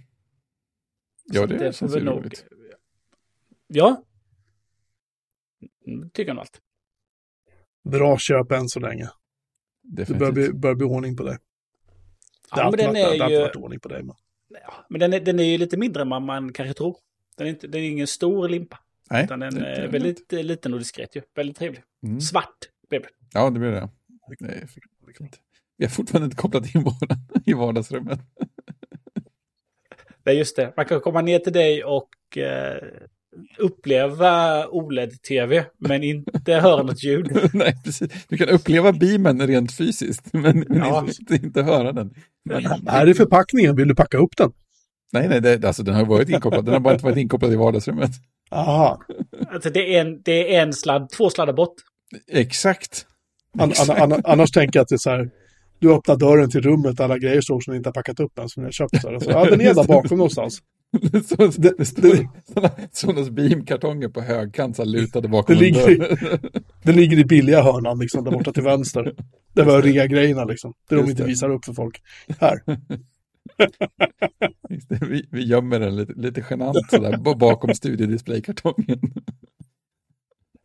Ja, det, får känns ju nog- roligt. Ja. Mm, Tycker jag nog allt. Bra köp än så länge. Det börjar Definitivt. bli, börjar bli ordning på det. Det Ja, har men alltid varit- det ju, varit ordning på det. Men... ja, men den är, den är ju lite mindre än vad man kanske tror. Den är, inte, den är ingen stor limpa, Nej, utan den det- det är väldigt eh, liten och diskret ju. Väldigt trevlig. Mm. Svart blev det. Ja, det blir det. det är. Vi har fortfarande inte kopplat in våran i vardagsrummet. Det är just det. Man kan komma ner till dig och eh, uppleva OLED-tv, men inte höra något ljud. Nej, precis. Du kan uppleva beamen rent fysiskt, men, men Ja. inte, inte höra den. Men, Här är förpackningen, vill du packa upp den? nej, nej, det, alltså, den har varit inkopplad. Den har bara inte varit inkopplad i vardagsrummet. Aha. Alltså det är en, det är en sladd, två sladdar bort. Exakt. An, an, an, annars tänker jag att det är så här, du öppnar dörren till rummet, alla grejer står som ni inte har packat upp än, som ni har köpt. Så här. Så, ja, den är där bakom någonstans. Så, det, står sådana, beamkartonger på högkant, så lutade bakom Det en ligger i-. Den ligger i billiga hörnan, liksom, där borta till vänster. Det var rea-grejerna, liksom. Det de inte det. visar upp för folk. Här. Det, Vi, vi gömmer den lite, lite genant sådär bakom studiodisplaykartongen.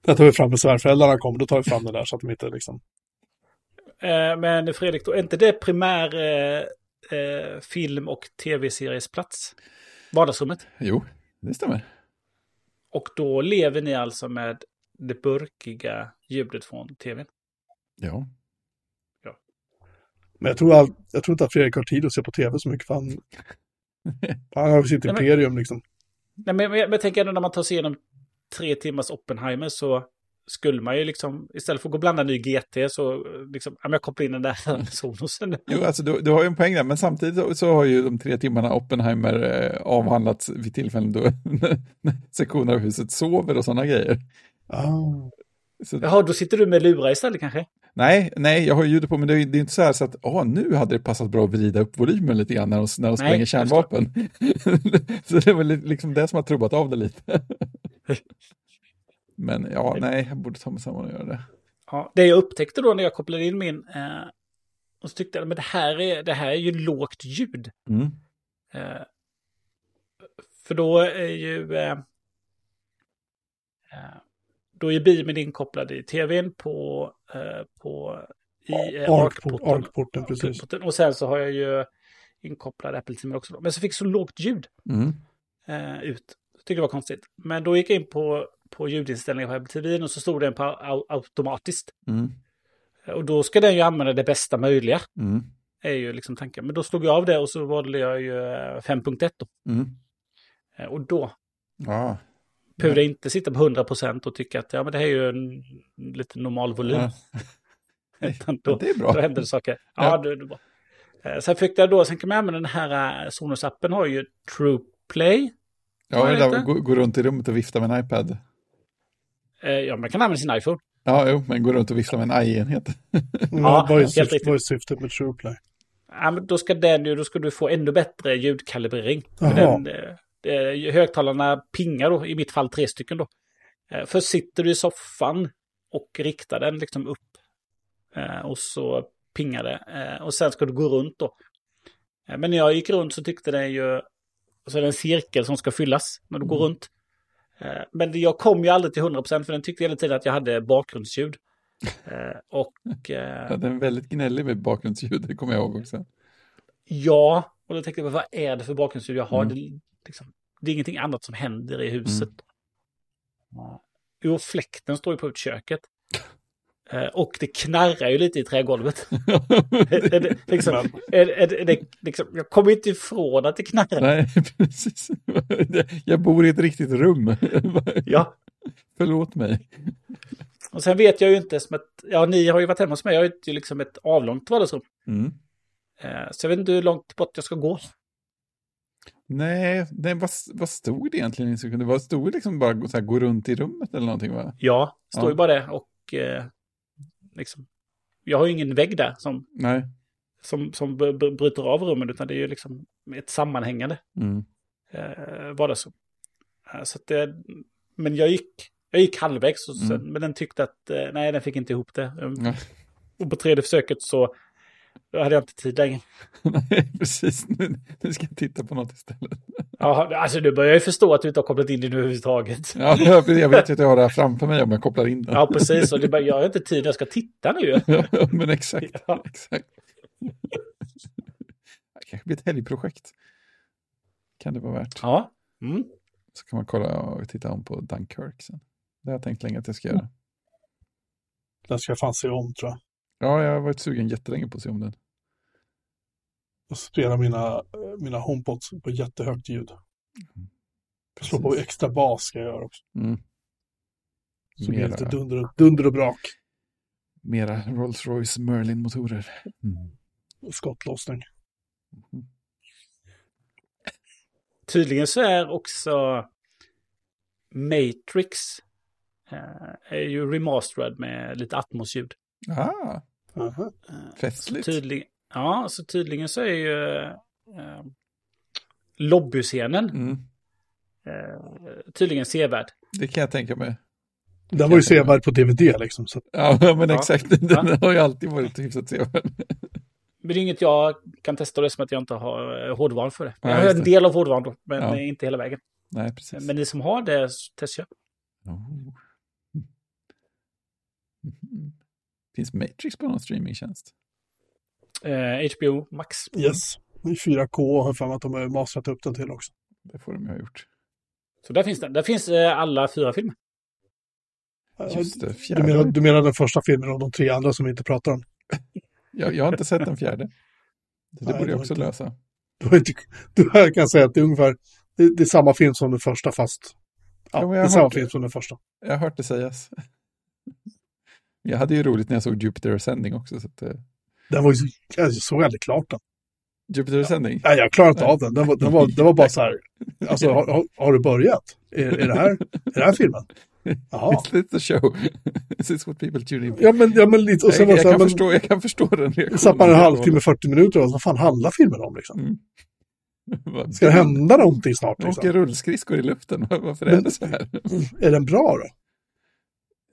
Där tar vi fram när svärföräldrarna kommer, då tar vi fram den där så att de inte liksom... Eh, men Fredrik, då är inte det primär eh, eh, film och tv-seriesplats? Vardagsrummet. Jo, det stämmer. Och då lever ni alltså med det burkiga ljudet från tvn? Ja, Men jag tror, all, jag tror inte att Fredrik har tid att se på tv så mycket, för han, han har sitt imperium liksom. Nej, men, men jag, men jag tänker ändå när man tar sig igenom tre timmars Oppenheimer så skulle man ju liksom, istället för att gå och blanda ny GT så eh, liksom, ja, men jag kopplar in den där Sonosen. jo, alltså du, du har ju en poäng där, men samtidigt så, så har ju de tre timmarna Oppenheimer eh, avhandlats vid tillfällen då sektioner av huset sover och sådana grejer. Ah. Så, Jaha, då sitter du med lurar istället kanske? nej, nej, jag har ju ljudet på, men det är, det är inte så här så att åh, nu hade det passat bra att vrida upp volymen lite grann när de, när de Nej, spränger kärnvapen. så det var li- liksom det som har trubbat av det lite. Men ja, nej, jag borde ta mig samman och göra det. Ja, det jag upptäckte då när jag kopplade in min, eh, och så tyckte jag, men det här är, det här är ju lågt ljud. Mm. Eh, för då är ju... Eh, eh, då är beamen inkopplad i tvn på, eh, på i eh, Arc-porten, precis. Och sen så har jag ju inkopplad Apple TV också. Då. Men så fick så lågt ljud Mm. eh, ut. Jag tyckte det var konstigt. Men då gick jag in på, på ljudinställningar på Apple TV och så stod den på au- automatiskt. Mm. Och då ska den ju använda det bästa möjliga. Mm. Är ju liksom tanken. Men då slog jag av det och så valde jag ju eh, 5.1 då. Mm. Eh, Och då Ja. behövde jag inte sitta på 100% och tycka att ja, men det här är ju en lite normal volym. Ja. Utan då, Det är bra. då händer det saker. Ja, Ja. det, det bra. Eh, Sen fick jag då, sen kan man använda den här eh, Sonos-appen har ju True Play. Ja, det? gå, gå runt i rummet och vifta med en iPad. Eh, Ja, man kan använda sin iPhone. Ja, jo, men går runt och viftar med en AI-enhet. Ja, vad, är helt syftet, riktigt. vad är syftet med TruePlay? Ja, men då ska den ju, då ska du få ännu bättre ljudkalibrering. Den, eh, eh, högtalarna pingar då, i mitt fall tre stycken då. Eh, Först sitter du i soffan och riktar den liksom upp. Eh, Och så pingar det. Eh, Och sen ska du gå runt då. Eh, Men när jag gick runt så tyckte den ju... Så är det en cirkel som ska fyllas när du går runt. Eh, Men jag kom ju aldrig till 100% för den tyckte hela tiden att jag hade bakgrundsljud. Eh, Och... eh, Ja, den är väldigt gnällig med bakgrundsljud, det kommer jag ihåg också. Ja, och då tänkte jag, vad är det för bakgrundsljud jag har? Mm. Det, liksom, det är ingenting annat som händer i huset. Ja. Jo, fläkten står ju på utköket. Eh, och det knarrar ju lite i trägolvet. det, liksom, det, liksom, jag kommer inte ifrån att det knarrar. Nej, precis. Jag bor i ett riktigt rum. Ja, Förlåt mig. och sen vet jag ju inte som ett, ja ni har ju varit hemma hos mig, jag har ju liksom ett avlångt vardagsrum. Mm. Eh, så jag vet inte hur långt bort jag ska gå. Nej, nej vad, vad stod det egentligen i instruktionen? Det var stod det liksom bara så här, gå runt i rummet eller någonting va? Ja, står Ja. ju bara det och eh, liksom, jag har ju ingen vägg där som Nej. som, som bryter av rummen, utan det är ju liksom ett sammanhängande Mm. eh, vardagsrum. Eh, så det, men jag gick, jag gick halvvägs, och sen, Mm. men den tyckte att eh, nej, den fick inte ihop det. Ja. Och på tredje försöket så hade jag inte tid längre. Nej, precis. Nu, nu ska jag titta på något istället. Ja, alltså du börjar ju förstå att du inte har kopplat in det nu överhuvudtaget. Ja, jag jag vet ju att jag har det här framför mig om jag kopplar in den. Ja, precis. Och det bara, jag har inte tid, jag ska titta nu. Ja, men exakt. Ja. exakt. Det kanske blir ett helgprojekt. Kan det vara värt. Ja. Mm. Så kan man kolla och titta om på Dunkirk sen. Det har jag tänkt länge att jag ska göra. Den ska jag fan se om tror jag. Ja, jag har varit sugen jättelänge på att se om den. Jag spelar mina, mina HomePods på jättehögt ljud. Slå på extra bas ska jag göra också. Mm. Så blir det lite Mera, dunder, dunder och brak. mera Rolls-Royce Merlin-motorer. Mm. Skottlossning. Tydligen så är också Matrix eh, är ju remasterad med lite Atmos-ljud. Ah, Aha. Eh, festligt. Tydligen, ja, så tydligen så är ju eh, lobbyscenen Mm. eh, tydligen sevärd. Det kan jag tänka mig. Den var ju sevärd på DVD liksom. Så Ja, men Ja. exakt. Den har ju alltid varit hyfsat sevärd. Men det är inget jag kan testa det som att jag inte har eh, hårdvaran för det. Ja, jag har en del av hårdvaran då, men Ja. inte hela vägen. Nej, precis. Men ni som har det, testköp. Oh. Finns Matrix på någon streamingtjänst? Eh, HBO Max. yes. I 4K har jag att de har mastrat upp den till också. Det får de ju ha gjort. Så där finns den. Där finns eh, alla fyra filmer. Just det, Du fjärde. menar, du menar den första filmen och de tre andra som vi inte pratar om? Jag, jag har inte sett den fjärde. Det Nej, borde jag också inte- lösa. Du, har inte, du jag kan säga att det är ungefär det, det är samma film som den första fast ja, Ja, det är samma film som den första. Jag har hört det sägas. Jag hade ju roligt när jag såg Jupiter Ascending också. Så att, eh, Den var ju så, jag såg aldrig klart den. Jupiter Ascending? Nej, jag klarade inte av den. Den var, den var, den var bara så här. Alltså, har, har, du börjat? Är, är, det här, är det här filmen? Jaha. It's, a show. This is what people tune in for. Ja, men, ja, men lite. Och sen jag, var jag, så här, kan men, förstå, jag kan förstå den reaktionen. man en halvtimme, 40 minuter och vad fan handlar filmen om liksom? Mm. Ska det hända någonting snart Åker liksom? rullskridskor i luften, Varför är det så här? Är den bra då?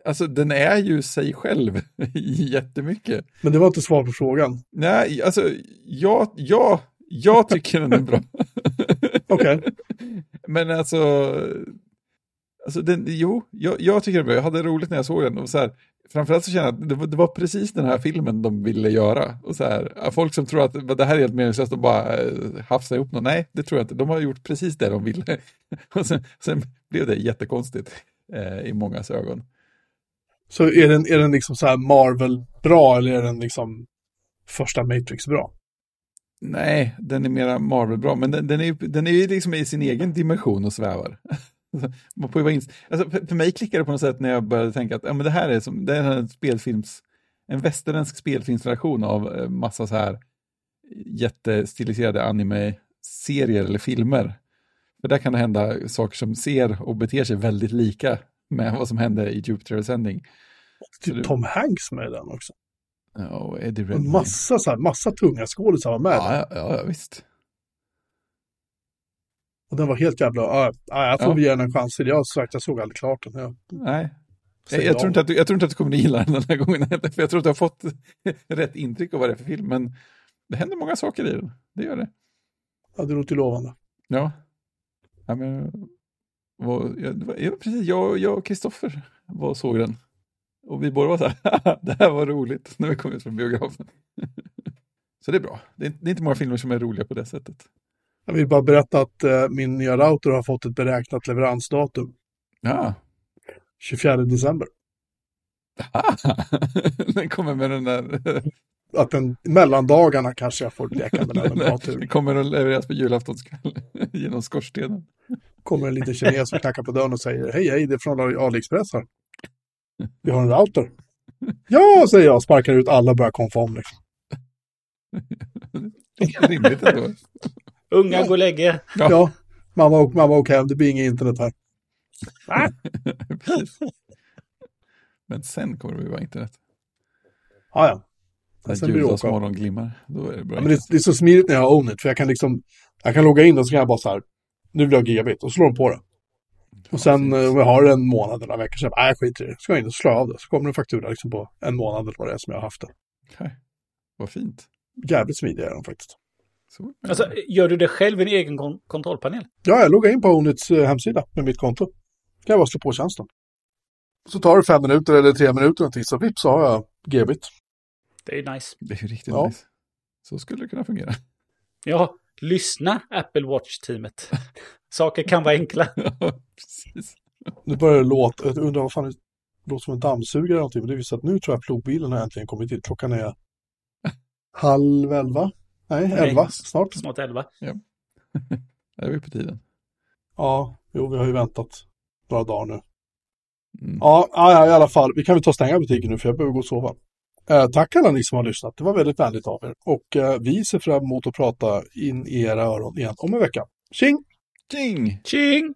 Alltså den är ju sig själv jättemycket. Men det var inte svar på frågan. Nej, alltså jag, jag, jag tycker den är bra. Okej. Men alltså, alltså den, jo, jag, jag tycker den är bra. Jag hade roligt när jag såg den. Och så här, framförallt så känner jag att det var, det var precis den här filmen de ville göra. Och så här, folk som tror att det här är helt meningslöst att bara eh, hafsa ihop något. Nej, det tror jag inte. De har gjort precis det de ville. Och sen, sen blev det jättekonstigt eh, i mångas ögon. Så är den, är den liksom så här Marvel bra eller är den liksom första Matrix bra? Nej, den är mera Marvel-bra, men den, den, är ju, den är ju liksom i sin egen dimension och svävar. Man får ju vara ins- alltså, för, för mig klickade det på något sätt när jag började tänka att ja, men det här är, som, det är en spelfilms, en västerländsk spelfilmsversion av eh, massa så här jättestiliserade anime-serier eller filmer. För där kan det hända saker som ser och beter sig väldigt lika med vad som hände i Jupiter Ascending. Typ du- Tom Hanks med den också. Ja, och Eddie Redmayne. massa, så här, massa tunga skådisar var med. Ja, ja, ja, visst. Och den var helt jävla... Ja, ja, jag får Ja. vi ge den en chans till. Jag sagt, jag såg aldrig klart den. Jag, Nej. Jag, jag, tror inte att du, jag tror inte att du kommer att gilla den den här gången heller, för jag tror att du har fått rätt intryck av vad det är för film, men det händer många saker i den. Det gör det. Ja, det låter lovande. Ja. ja men, var, ja, precis, jag, jag och Kristoffer var och såg den. Och vi båda var så här, det här var roligt, när vi kom ut från biografen. så det är bra. Det är, det är inte många filmer som är roliga på det sättet. Jag vill bara berätta att eh, min nya router har fått ett beräknat leveransdatum. Ja, 24 december. den kommer med den där, Att den mellandagarna kanske jag får leka med den en bra tur. den kommer att levereras på julaftonskväll genom skorstenen. Kommer en liten kines och knackar på dörren och säger hej hej, det är från AliExpress här. Vi har en router. Ja, säger jag, sparkar ut alla och börjar konfa om. Liksom. Rimligt ändå. Unga, Ja. gå och lägg er. Ja. Ja, mamma och mamma och hem, det blir inget internet här. Precis. Men sen kommer det vara internet. Ja, ja. Sen blir det åka. då är det bra. Ja, men det, det är så smidigt när jag har Ownit, för jag kan liksom, jag kan logga in och så kan jag bara så här, nu vill jag ha gigabit, och slår de på det. Och sen eh, om jag har en månad eller några veckor, så nej, jag skiter i det. Så ska jag in och slå av det. Så kommer en faktura liksom på en månad eller vad det är som jag har haft det. Okej. Vad fint. Jävligt smidiga är de faktiskt. Så, Alltså, gör du det själv i en egen kon- kontrollpanel? Ja, jag loggar in på Ownits eh, hemsida med mitt konto. kan jag bara slå på tjänsten. Så tar det fem minuter eller tre minuter någonting, så vips så har jag gigabit. Det är ju nice. det är ju riktigt Ja. nice. Så skulle det kunna fungera. Ja, lyssna Apple Watch-teamet. Saker kan vara enkla. Ja, precis. Nu börjar det låta, jag undrar vad fan det låter som en dammsugare eller någonting, men det visar att nu tror jag plogbilen har äntligen kommit hit. Klockan är halv elva. Nej, Nej. elva snart. Smått elva. Det är vi på tiden. Ja, jo, vi har ju väntat några dagar nu. Mm. Ja, ja, ja, i alla fall. Vi kan väl ta och stänga butiken nu för jag behöver gå och sova. Eh, tack alla ni som har lyssnat. Det var väldigt vänligt av er. Och eh, vi ser fram emot att prata in i era öron igen om en vecka. Tjing! Tjing! Tjing!